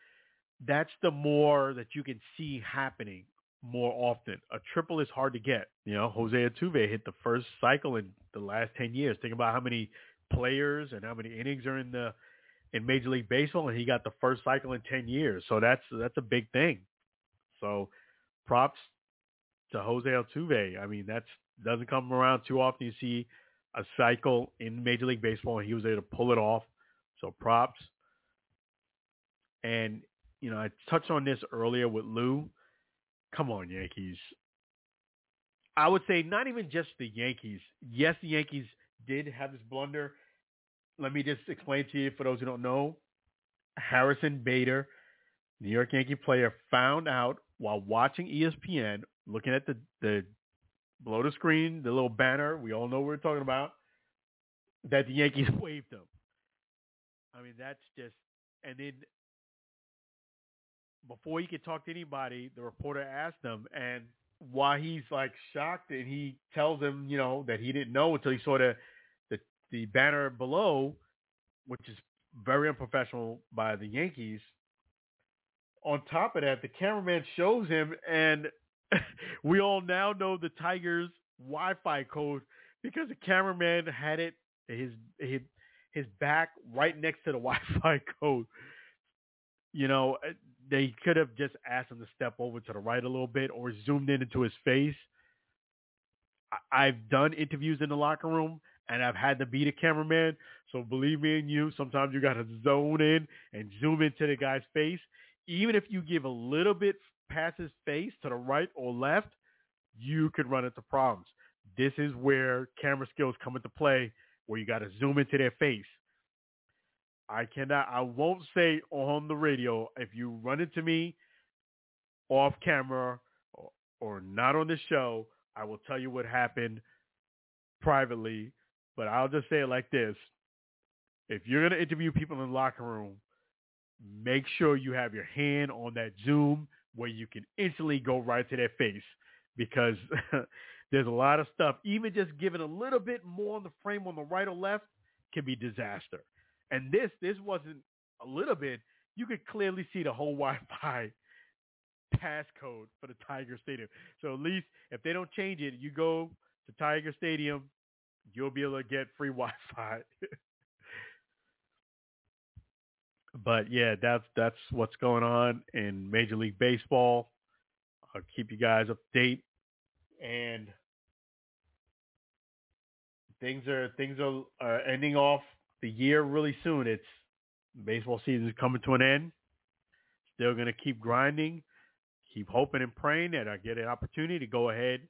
that's the more that you can see happening more often. A triple is hard to get. You know, Jose Altuve hit the first cycle in the last 10 years. Think about how many players and how many innings are in the in Major League Baseball, and he got the first cycle in 10 years. So that's that's a big thing. So props to Jose Altuve. I mean, that's doesn't come around too often. You see a cycle in Major League Baseball, and he was able to pull it off. So props. And you know, I touched on this earlier with Lou. Come on, Yankees. I would say not even just the Yankees. Yes, the Yankees did have this blunder. Let me just explain to you for those who don't know. Harrison Bader, New York Yankee player, found out while watching ESPN, looking at the, the below the screen, the little banner, we all know what we're talking about, that the Yankees waived him. I mean, that's just, and then before he could talk to anybody, the reporter asked him, and why he's like shocked, and he tells him, you know, that he didn't know until he saw the the, the banner below, which is very unprofessional by the Yankees. On top of that, the cameraman shows him, and we all now know the Tigers' Wi-Fi code because the cameraman had it his his his back right next to the Wi-Fi code. You know, they could have just asked him to step over to the right a little bit or zoomed in into his face. I've done interviews in the locker room and I've had to be the cameraman. So believe me and you, sometimes you got to zone in and zoom into the guy's face. Even if you give a little bit past his face to the right or left, you could run into problems. This is where camera skills come into play, where you got to zoom into their face. I cannot, I won't say on the radio if you run into me off camera or, or not on the show, I will tell you what happened privately, but I'll just say it like this. If you're going to interview people in the locker room, make sure you have your hand on that Zoom where you can instantly go right to their face because there's a lot of stuff. Even just giving a little bit more on the frame on the right or left can be disaster. And this this wasn't a little bit. You could clearly see the whole Wi-Fi passcode for the Tiger Stadium. So at least if they don't change it, you go to Tiger Stadium, you'll be able to get free Wi-Fi. but yeah, that's that's what's going on in Major League Baseball. I'll keep you guys up to date. And things are things are, are ending off the year really soon. It's baseball season is coming to an end. Still going to keep grinding, keep hoping and praying that I get an opportunity to go ahead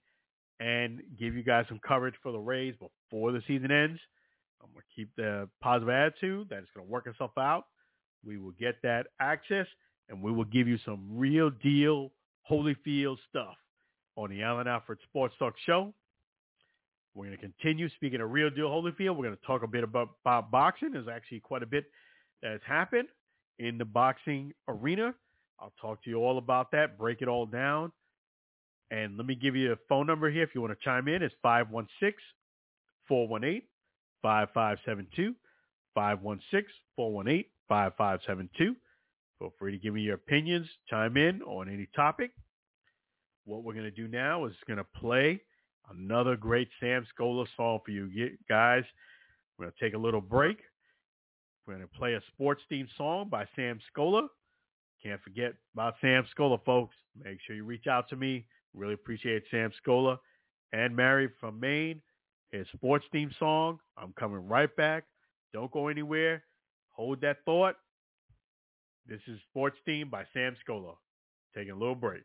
and give you guys some coverage for the Rays before the season ends. I'm going to keep the positive attitude that it's going to work itself out. We will get that access and we will give you some real deal Holyfield stuff on the Alan Alford Sports Talk Show. We're going to continue speaking of real deal Holyfield. We're going to talk a bit about, about boxing. There's actually quite a bit that has happened in the boxing arena. I'll talk to you all about that, break it all down. And let me give you a phone number here if you want to chime in. It's 516-418-5572. 516-418-5572. Feel free to give me your opinions, chime in on any topic. What we're going to do now is going to play Another great Sam Scola song for you guys. We're going to take a little break. We're going to play a sports theme song by Sam Scola. Can't forget about Sam Scola, folks. Make sure you reach out to me. Really appreciate Sam Scola and Mary from Maine. His sports theme song. I'm coming right back. Don't go anywhere. Hold that thought. This is Sports Theme by Sam Scola. Taking a little break.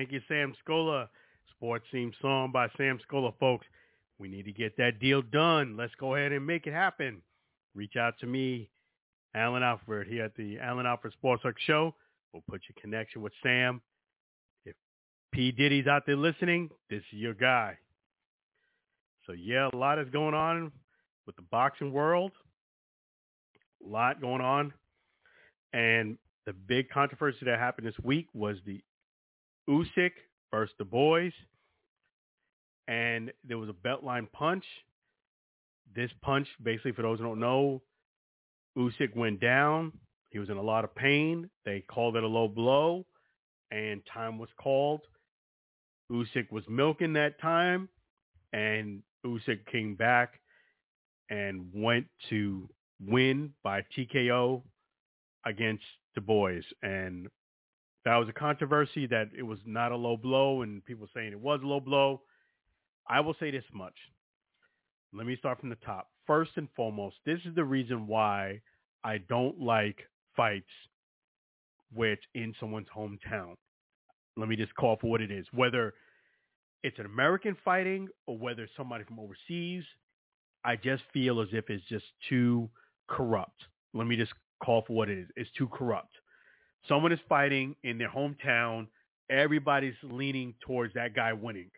Thank you, Sam Scola. Sports theme song by Sam Scola, folks. We need to get that deal done. Let's go ahead and make it happen. Reach out to me, Alan Alford, here at the Alan Alford Sports Talk Show. We'll put your connection with Sam. If P. Diddy's out there listening, this is your guy. So yeah, a lot is going on with the boxing world. A lot going on. And the big controversy that happened this week was the Usyk versus Dubois. And there was a beltline punch. This punch, basically, for those who don't know, Usyk went down. He was in a lot of pain. They called it a low blow, and time was called. Usyk was milking that time, and Usyk came back and went to win by TKO against Dubois. And that was a controversy that it was not a low blow and people saying it was a low blow. I will say this much. Let me start from the top. First and foremost, this is the reason why I don't like fights it's in someone's hometown. Let me just call for what it is. Whether it's an American fighting or whether it's somebody from overseas, I just feel as if it's just too corrupt. Let me just call for what it is. It's too corrupt. Someone is fighting in their hometown. Everybody's leaning towards that guy winning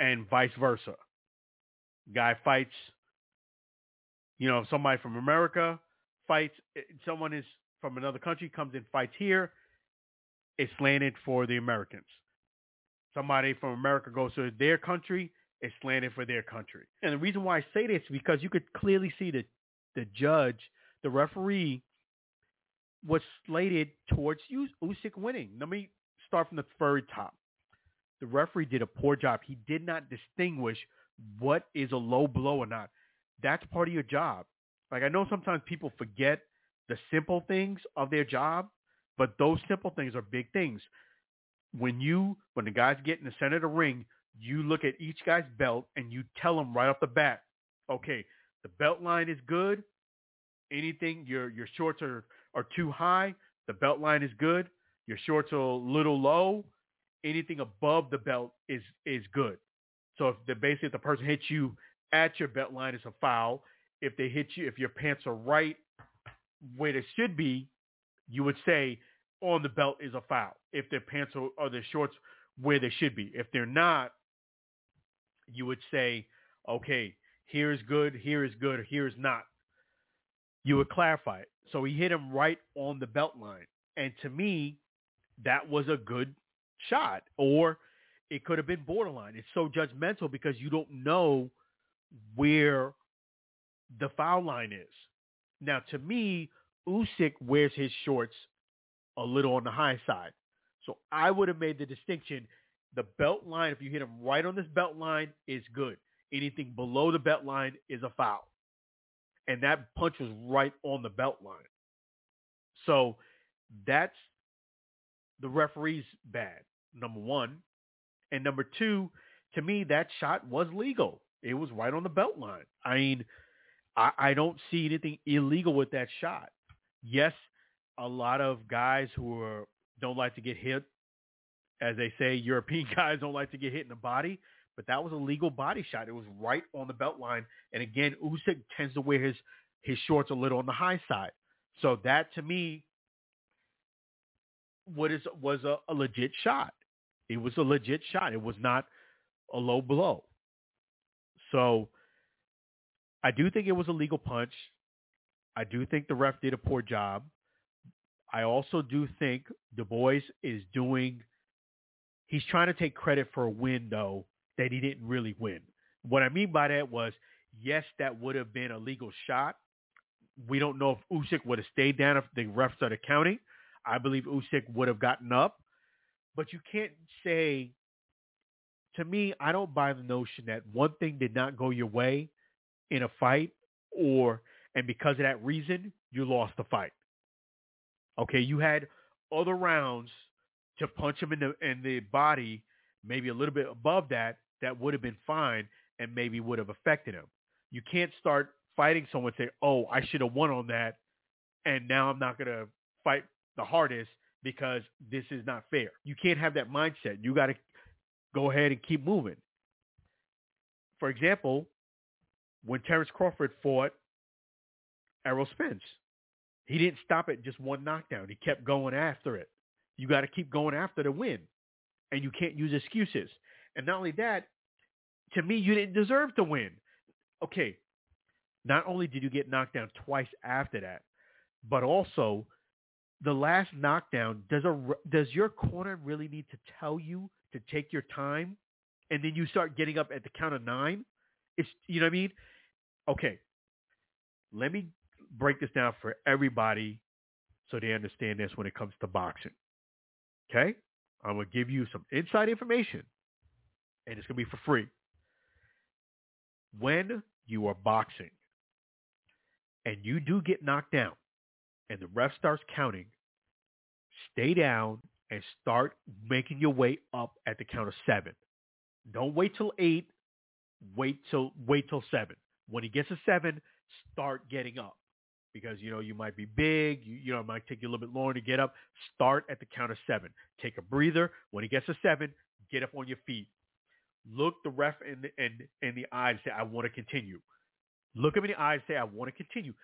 and vice versa. Guy fights, you know, somebody from America fights, eh, someone is from another country comes and fights here, it's slanted for the Americans. Somebody from America goes to their country, it's slanted for their country. And the reason why I say this is because you could clearly see the, the judge, the referee, was slated towards Usyk winning. Let me start from the very top. The referee did a poor job. He did not distinguish what is a low blow or not. That's part of your job. Like I know sometimes people forget the simple things of their job, but those simple things are big things. When you, when the guys get in the center of the ring, you look at each guy's belt and you tell them right off the bat, okay, the belt line is good. Anything your your shorts are are too high, the belt line is good. Your shorts are a little low. Anything above the belt is is good. So if the basically if the person hits you at your belt line, it's a foul. If they hit you, if your pants are right where they should be, you would say on the belt is a foul. If their pants are, or their shorts where they should be. If they're not, you would say, okay, here is good, here is good, here is not. You would clarify it. So he hit him right on the belt line. And to me, that was a good shot. Or it could have been borderline. It's so judgmental because you don't know where the foul line is. Now, to me, Usyk wears his shorts a little on the high side. So I would have made the distinction. The belt line, if you hit him right on this belt line, is good. Anything below the belt line is a foul. And that punch was right on the belt line. So that's the referee's bad, number one. And number two, to me, that shot was legal. It was right on the belt line. I mean, I, I don't see anything illegal with that shot. Yes, a lot of guys who are, don't like to get hit, as they say, European guys don't like to get hit in the body, but that was a legal body shot. It was right on the belt line. And again, Usyk tends to wear his his shorts a little on the high side. So that to me what is was a, a legit shot. It was a legit shot. It was not a low blow. So I do think it was a legal punch. I do think the ref did a poor job. I also do think Dubois is doing, he's trying to take credit for a win, though, that he didn't really win. What I mean by that was, yes, that would have been a legal shot. We don't know if Usyk would have stayed down if the ref started counting. I believe Usyk would have gotten up. But you can't say, to me, I don't buy the notion that one thing did not go your way in a fight or and because of that reason you lost the fight. Okay, you had other rounds to punch him in the in the body, maybe a little bit above that, that would have been fine and maybe would have affected him. You can't start fighting someone and say, "Oh, I should have won on that," and now I'm not gonna fight the hardest because this is not fair. You can't have that mindset. You got to go ahead and keep moving. For example, when Terence Crawford fought Errol Spence, he didn't stop at just one knockdown. He kept going after it. You got to keep going after the win, and you can't use excuses. And not only that, to me, you didn't deserve to win. Okay, not only did you get knocked down twice after that, but also the last knockdown. Does a does your corner really need to tell you to take your time, and then you start getting up at the count of nine? It's you know what I mean. Okay, let me break this down for everybody so they understand this when it comes to boxing. Okay, I'm gonna give you some inside information, and it's gonna be for free. When you are boxing and you do get knocked down and the ref starts counting, stay down and start making your way up at the count of seven. Don't wait till eight. Wait till wait till seven. When he gets to seven, start getting up because you know you might be big. You, you know it might take you a little bit longer to get up. Start at the count of seven. Take a breather. When he gets to seven, get up on your feet. Look the ref in the in, in the eye and say, "I want to continue." Look him in the eye and say, "I want to continue."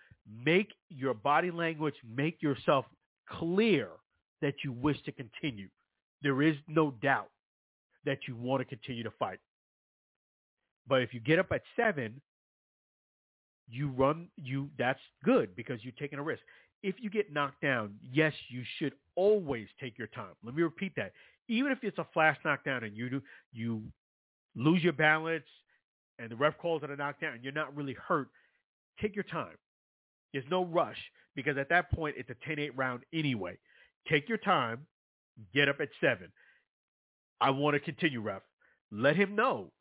Make your body language, make yourself clear that you wish to continue. There is no doubt that you want to continue to fight. But if you get up at seven, you run you that's good because you're taking a risk. If you get knocked down, yes, you should always take your time. Let me repeat that. Even if it's a flash knockdown and you do you lose your balance and the ref calls it a knockdown and you're not really hurt, take your time. There's no rush because at that point it's a 10-8 round anyway. Take your time. Get up at seven. I want to continue, ref. Let him know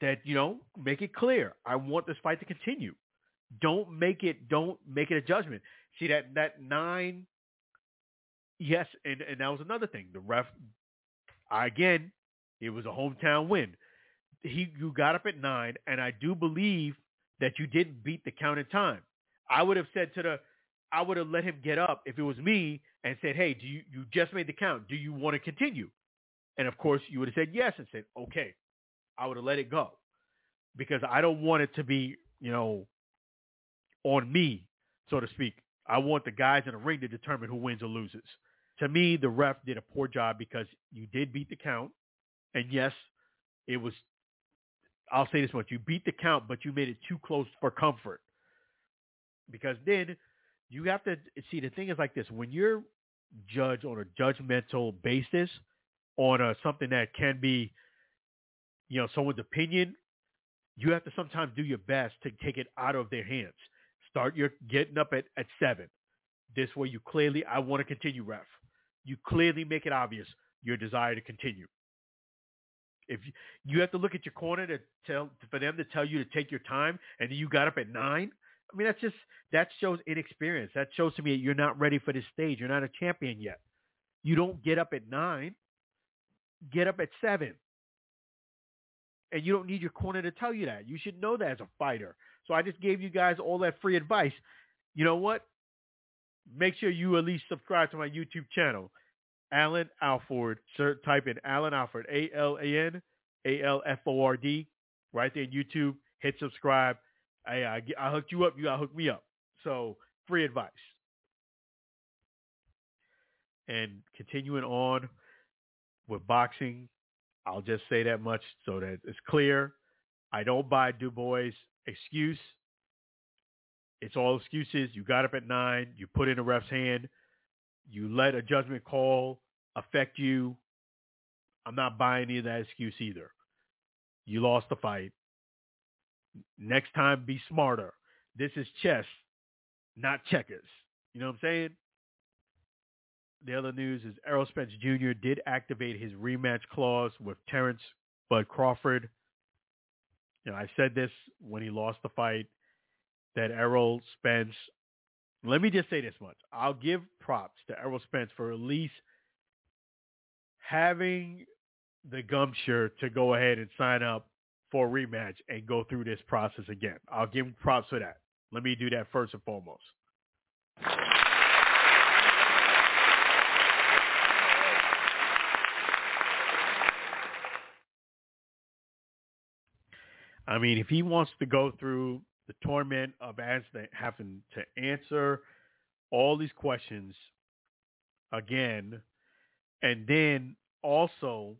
that you know make it clear. I want this fight to continue. Don't make it. Don't make it a judgment. See that that nine. Yes, and and that was another thing. The ref. Again, it was a hometown win. He you got up at nine, and I do believe that you didn't beat the count in time. I would have said to the, I would have let him get up if it was me and said, hey, do you you just made the count? Do you want to continue? And of course, you would have said yes and said, okay. I would have let it go because I don't want it to be, you know, on me, so to speak. I want the guys in the ring to determine who wins or loses. To me, the ref did a poor job because you did beat the count. And yes, it was, I'll say this much, you beat the count, but you made it too close for comfort. Because then you have to, see, the thing is like this. When you're judged on a judgmental basis on a, something that can be you know, someone's opinion, you have to sometimes do your best to take it out of their hands. Start your getting up at, at seven. This way you clearly, I want to continue, ref. You clearly make it obvious your desire to continue. If you, you have to look at your corner to tell for them to tell you to take your time, and you got up at nine. I mean, that's just that shows inexperience. That shows to me that you're not ready for this stage. You're not a champion yet. You don't get up at nine. Get up at seven. And you don't need your corner to tell you that. You should know that as a fighter. So I just gave you guys all that free advice. You know what? Make sure you at least subscribe to my YouTube channel, Alan Alford. Sir, type in Alan Alford, A-L-A-N, A-L-F-O-R-D, right there in YouTube. Hit subscribe. I, I, I hooked you up. You got to hook me up. So free advice. And continuing on with boxing, I'll just say that much so that it's clear. I don't buy Dubois' excuse. It's all excuses. You got up at nine. You put in a ref's hand. You let a judgment call affect you. I'm not buying any of that excuse either. You lost the fight. Next time, be smarter. This is chess, not checkers. You know what I'm saying? the other news is Errol Spence Jr. did activate his rematch clause with Terence Bud Crawford. You know, I said this when he lost the fight that Errol Spence. Let me just say this much. I'll give props to Errol Spence for at least having the gumpture to go ahead and sign up for a rematch and go through this process again. I'll give him props for that. Let me do that first and foremost. I mean, if he wants to go through the torment of having to answer all these questions again, and then also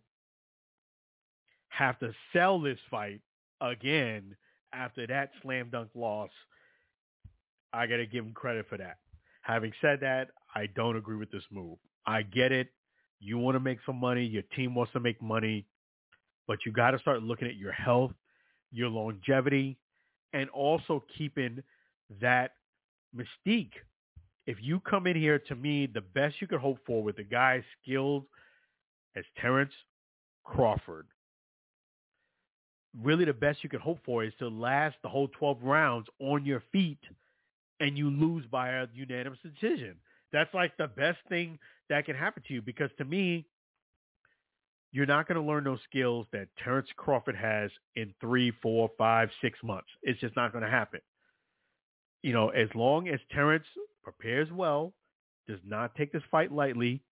have to sell this fight again after that slam dunk loss, I got to give him credit for that. Having said that, I don't agree with this move. I get it. You want to make some money. Your team wants to make money. But you got to start looking at your health, your longevity, and also keeping that mystique. If you come in here, to me, the best you could hope for with a guy skilled as Terence Crawford, really the best you could hope for is to last the whole 12 rounds on your feet and you lose by a unanimous decision. That's like the best thing that can happen to you because to me, you're not going to learn those skills that Terence Crawford has in three, four, five, six months. It's just not going to happen. You know, as long as Terence prepares well, does not take this fight lightly,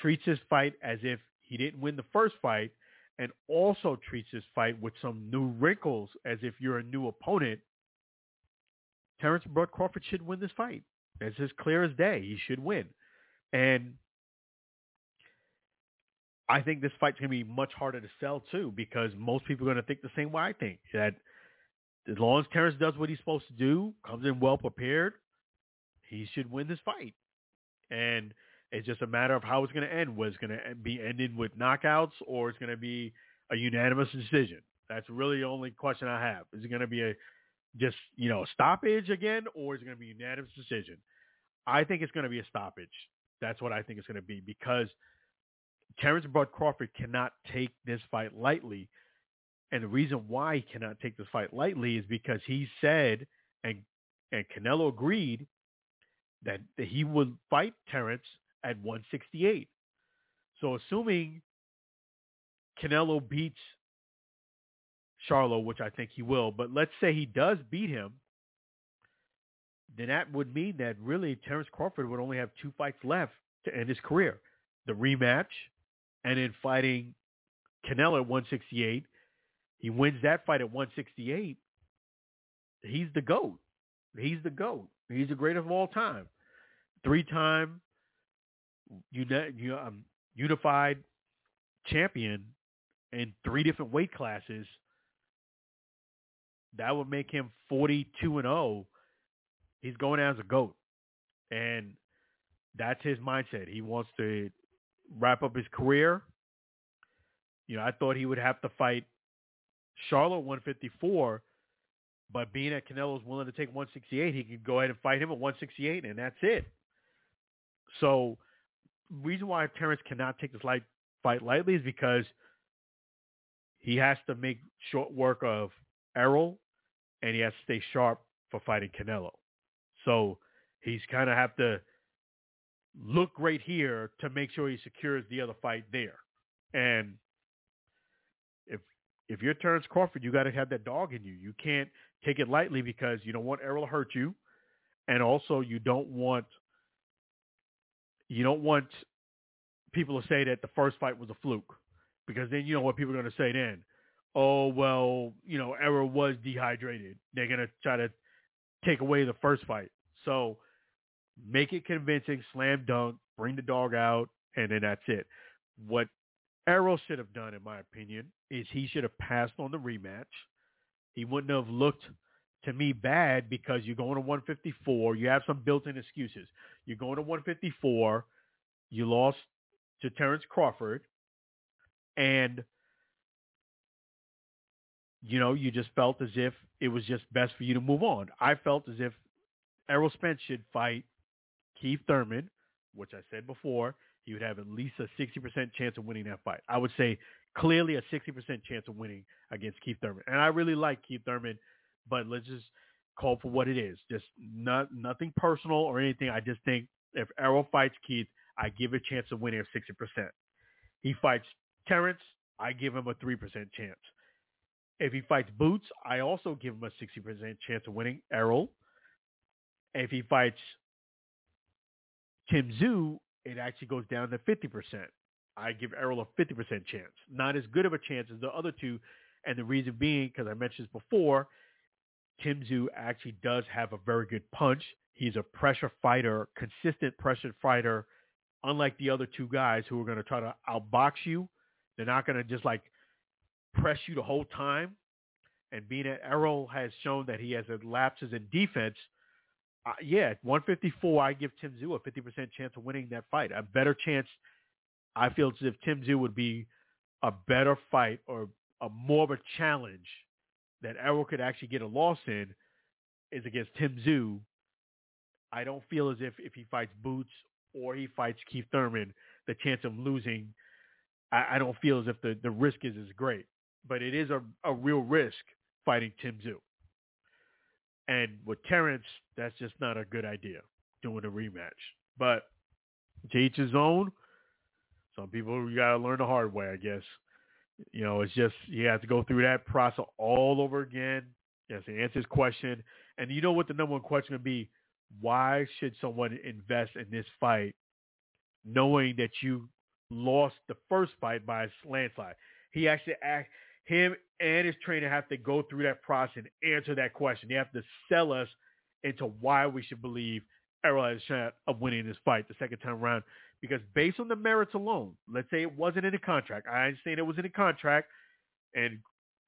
treats this fight as if he didn't win the first fight, and also treats this fight with some new wrinkles as if you're a new opponent, Terence Crawford should win this fight. It's as clear as day. He should win. And I think this fight's going to be much harder to sell too because most people are going to think the same way I think. That as long as Terence does what he's supposed to do, comes in well prepared, he should win this fight. And it's just a matter of how it's going to end. Was going to be ended with knockouts or it's going to be a unanimous decision? That's really the only question I have. Is it going to be a just, you know, stoppage again or is it going to be a unanimous decision? I think it's going to be a stoppage. That's what I think it's going to be because Terence Bud Crawford cannot take this fight lightly. And the reason why he cannot take this fight lightly is because he said, and and Canelo agreed, that, that he would fight Terence at 168. So assuming Canelo beats Charlo, which I think he will, but let's say he does beat him, then that would mean that really Terence Crawford would only have two fights left to end his career. The rematch and then fighting Canelo at 168. He wins that fight at 168. He's the GOAT. He's the GOAT. He's the greatest of all time. Three-time um, unified champion in three different weight classes, that would make him 42 and 0. He's going as a GOAT. And that's his mindset. He wants to wrap up his career. You know, I thought he would have to fight Charlo 154, but being that Canelo's willing to take 168, he could go ahead and fight him at 168, and that's it. So reason why Terence cannot take this light fight lightly is because he has to make short work of Errol, and he has to stay sharp for fighting Canelo. So he's kind of have to look great here to make sure he secures the other fight there. And if if you're Terence Crawford, you got to have that dog in you. You can't take it lightly because you don't want Errol to hurt you, and also you don't want you don't want people to say that the first fight was a fluke because then you know what people are going to say then. Oh, well, you know, Errol was dehydrated. They're going to try to take away the first fight. So make it convincing, slam dunk, bring the dog out, and then that's it. What Errol should have done, in my opinion, is he should have passed on the rematch. He wouldn't have looked to me bad because you're going to 154. You have some built-in excuses. You're going to 154. You lost to Terence Crawford, and you know you just felt as if it was just best for you to move on. I felt as if Errol Spence should fight Keith Thurman, which I said before, he would have at least a 60% chance of winning that fight. I would say clearly a 60% chance of winning against Keith Thurman. And I really like Keith Thurman but let's just call for what it is. Just not nothing personal or anything. I just think if Errol fights Keith, I give a chance of winning of sixty percent. He fights Terence, I give him a three percent chance. If he fights Boots, I also give him a sixty percent chance of winning Errol. If he fights Tim Tszyu, it actually goes down to fifty percent. I give Errol a fifty percent chance. Not as good of a chance as the other two And the reason being, because I mentioned this before, Tim Tszyu actually does have a very good punch. He's a pressure fighter, consistent pressure fighter, unlike the other two guys who are going to try to outbox you. They're not going to just like press you the whole time. And being that Errol has shown that he has lapses in defense, uh, yeah, 154, I give Tim Tszyu a 50% chance of winning that fight. A better chance, I feel, as if Tim Tszyu would be a better fight or a more of a challenge that Errol could actually get a loss in is against Tim Tszyu. I don't feel as if if he fights Boots or he fights Keith Thurman, the chance of losing, I, I don't feel as if the, the risk is as great. But it is a, a real risk fighting Tim Tszyu. And with Terence, that's just not a good idea doing a rematch. But to each his own. Some people you gotta learn the hard way, I guess. You know, it's just you have to go through that process all over again. Have to answer his question. And you know what the number one question would be? Why should someone invest in this fight knowing that you lost the first fight by a landslide? He actually asked him and his trainer have to go through that process and answer that question. They have to sell us into why we should believe Errol has a shot of winning this fight the second time around. Because based on the merits alone, let's say it wasn't in the contract. I understand it was in the contract, and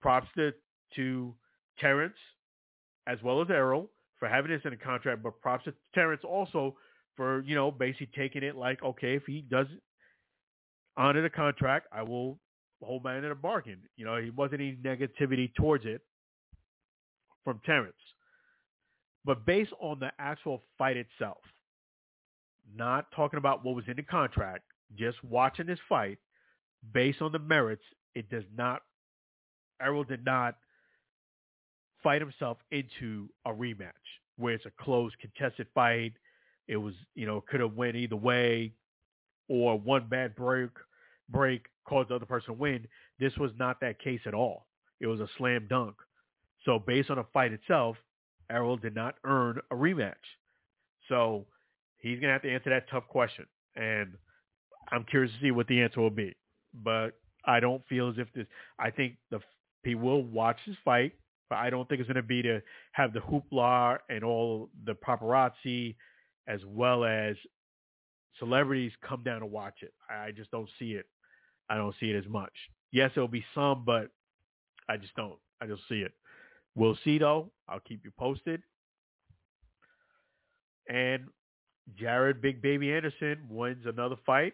props to to Terence as well as Errol for having this in the contract, but props to Terence also for you know basically taking it like okay, if he doesn't honor the contract, I will my end of the bargain. You know, he wasn't any negativity towards it from Terence. But based on the actual fight itself, not talking about what was in the contract, just watching this fight, based on the merits, it does not, Errol did not fight himself into a rematch where it's a close contested fight. It was, you know, could have went either way or one bad break break caused the other person to win. This was not that case at all. It was a slam dunk. So based on the fight itself, Errol did not earn a rematch. So he's going to have to answer that tough question. And I'm curious to see what the answer will be. But I don't feel as if this, I think the people will watch this fight, but I don't think it's going to be to have the hoopla and all the paparazzi as well as celebrities come down to watch it. I just don't see it. I don't see it as much. Yes, there'll be some, but I just don't. I just see it. We'll see though. I'll keep you posted. And Jared Big Baby Anderson wins another fight.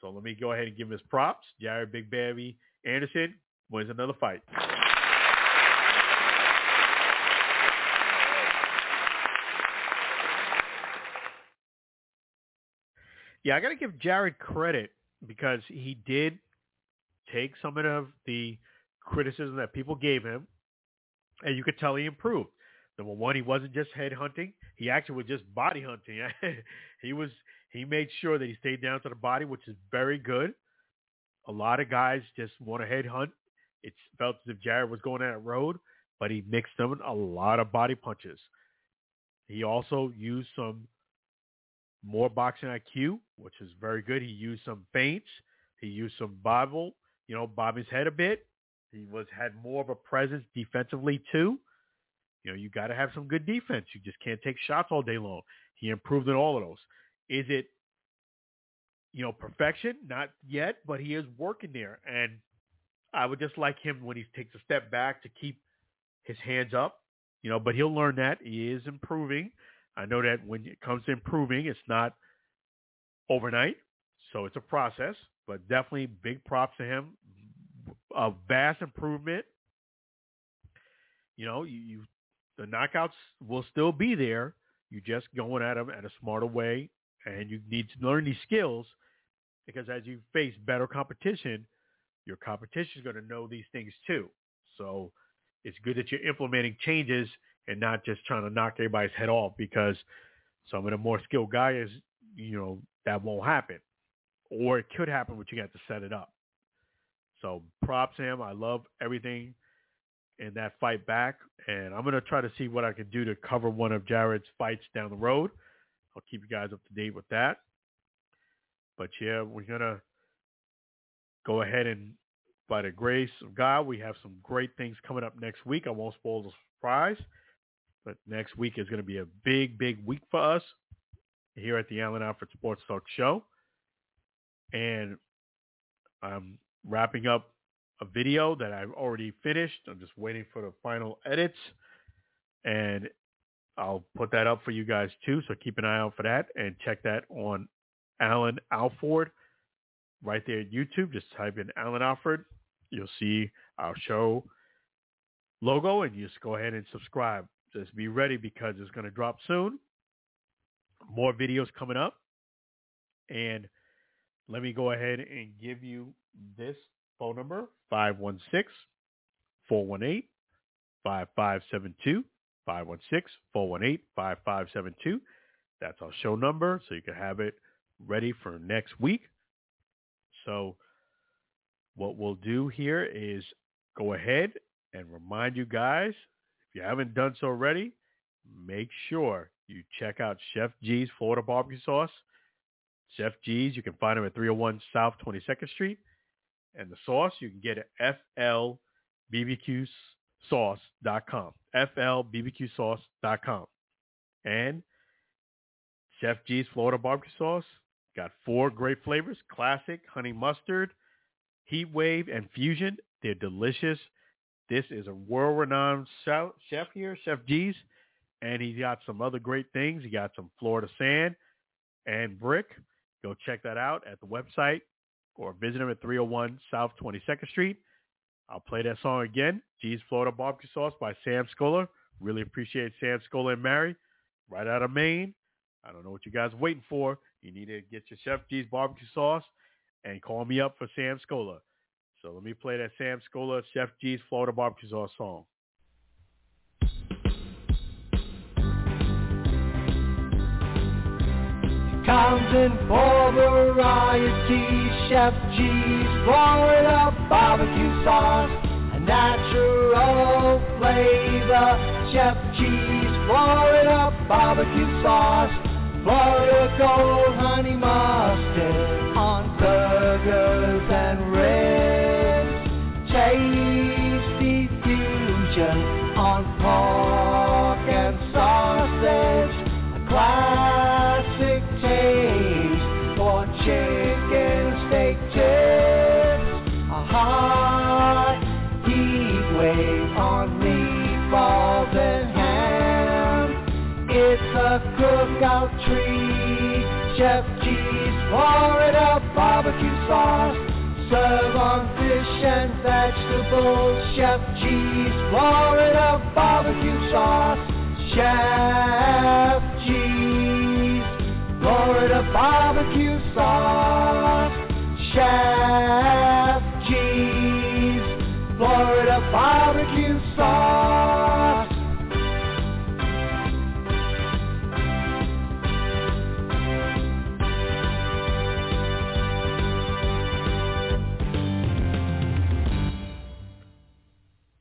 So let me go ahead and give him his props. Jared Big Baby Anderson wins another fight. Yeah, I got to give Jared credit because he did take some of the criticism that people gave him, and you could tell he improved. Number one, he wasn't just head hunting; he actually was just body hunting. he was he made sure that he stayed down to the body, which is very good. A lot of guys just want to head hunt. It felt as if Jared was going that road, but he mixed them a lot of body punches. He also used some more boxing IQ, which is very good. He used some feints. He used some bobble, you know, bob his head a bit. He was had more of a presence defensively too. You know, you got to have some good defense. You just can't take shots all day long. He improved in all of those. Is it, you know, perfection? Not yet, but he is working there. And I would just like him when he takes a step back to keep his hands up, you know, but he'll learn that. He is improving. I know that when it comes to improving, it's not overnight, so it's a process. But definitely big props to him. A vast improvement. You know, you, you the knockouts will still be there. You're just going at them at a smarter way, and you need to learn these skills because as you face better competition, your competition is going to know these things too. So it's good that you're implementing changes and not just trying to knock everybody's head off because some of the more skilled guys, you know, that won't happen. Or it could happen, but you got to set it up. So props him. I love everything in that fight back. And I'm going to try to see what I can do to cover one of Jared's fights down the road. I'll keep you guys up to date with that. But yeah, we're going to go ahead and by the grace of God, we have some great things coming up next week. I won't spoil the surprise, but next week is going to be a big, big week for us here at the Alan Alford Sports Talk Show. And I'm wrapping up a video that I've already finished. I'm just waiting for the final edits. And I'll put that up for you guys too. So keep an eye out for that and check that on Alan Alford right there at YouTube. Just type in Alan Alford. You'll see our show logo and you just go ahead and subscribe. Just be ready because it's going to drop soon. More videos coming up. And let me go ahead and give you this phone number, 516-418-5572, 516-418-5572. That's our show number, so you can have it ready for next week. So what we'll do here is go ahead and remind you guys, you haven't done so already, make sure you check out Chef G's Florida Barbecue Sauce. Chef G's, you can find them at 301 South 22nd Street. And the sauce, you can get at flbbqsauce.com. flbbqsauce.com. And Chef G's Florida Barbecue Sauce got four great flavors, classic, honey mustard, heat wave, and fusion. They're delicious. This is a world-renowned chef here, Chef G's, and he's got some other great things. He got some Florida sand and brick. Go check that out at the website or visit him at 301 South 22nd Street. I'll play that song again, G's Florida Barbecue Sauce by Sam Scola. Really appreciate Sam Scola and Mary, right out of Maine. I don't know what you guys are waiting for. You need to get your Chef G's barbecue sauce and call me up for Sam Scola. So let me play that Sam Scola, Chef G's Florida barbecue sauce song. Comes in four varieties, Chef G's Florida barbecue sauce, a natural flavor. Chef G's Florida barbecue sauce, Florida gold honey mustard on burgers and Chef G's Florida barbecue sauce. Serve on fish and vegetables, Chef G's Florida barbecue sauce. Chef G's Florida barbecue sauce. Chef G's Florida barbecue sauce.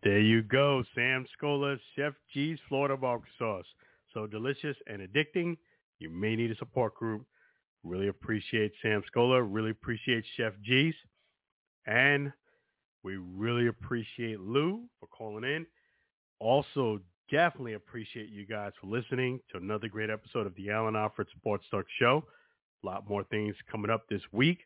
There you go, Sam Scola's Chef G's Florida barbecue sauce. So delicious and addicting. You may need a support group. Really appreciate Sam Scola. Really appreciate Chef G's. And we really appreciate Lou for calling in. Also, definitely appreciate you guys for listening to another great episode of the Alan Alford Sports Talk Show. A lot more things coming up this week.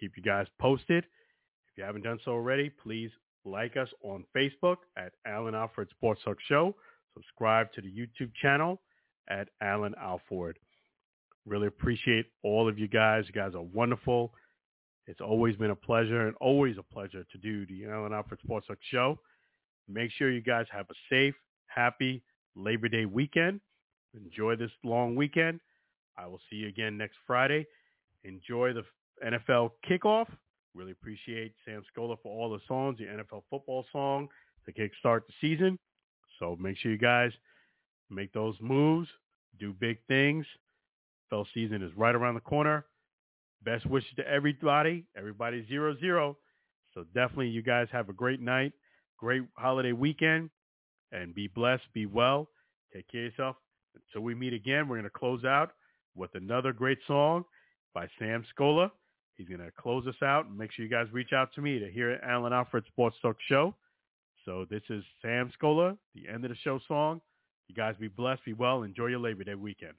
Keep you guys posted. If you haven't done so already, please like us on Facebook at Alan Alford Sports Talk Show. Subscribe to the YouTube channel at Alan Alford. Really appreciate all of you guys. You guys are wonderful. It's always been a pleasure and always a pleasure to do the Alan Alford Sports Talk Show. Make sure you guys have a safe, happy Labor Day weekend. Enjoy this long weekend. I will see you again next Friday. Enjoy the NFL kickoff. Really appreciate Sam Scola for all the songs, the NFL football song to kickstart the season. So make sure you guys make those moves, do big things. NFL season is right around the corner. Best wishes to everybody. Everybody zero zero. So definitely you guys have a great night, great holiday weekend, and be blessed, be well. Take care of yourself. Until we meet again, we're going to close out with another great song by Sam Scola. He's going to close us out. And make sure you guys reach out to me to hear Alan Alford Sports Talk Show. So this is Sam Scola, the end of the show song. You guys be blessed, be well, enjoy your Labor Day weekend.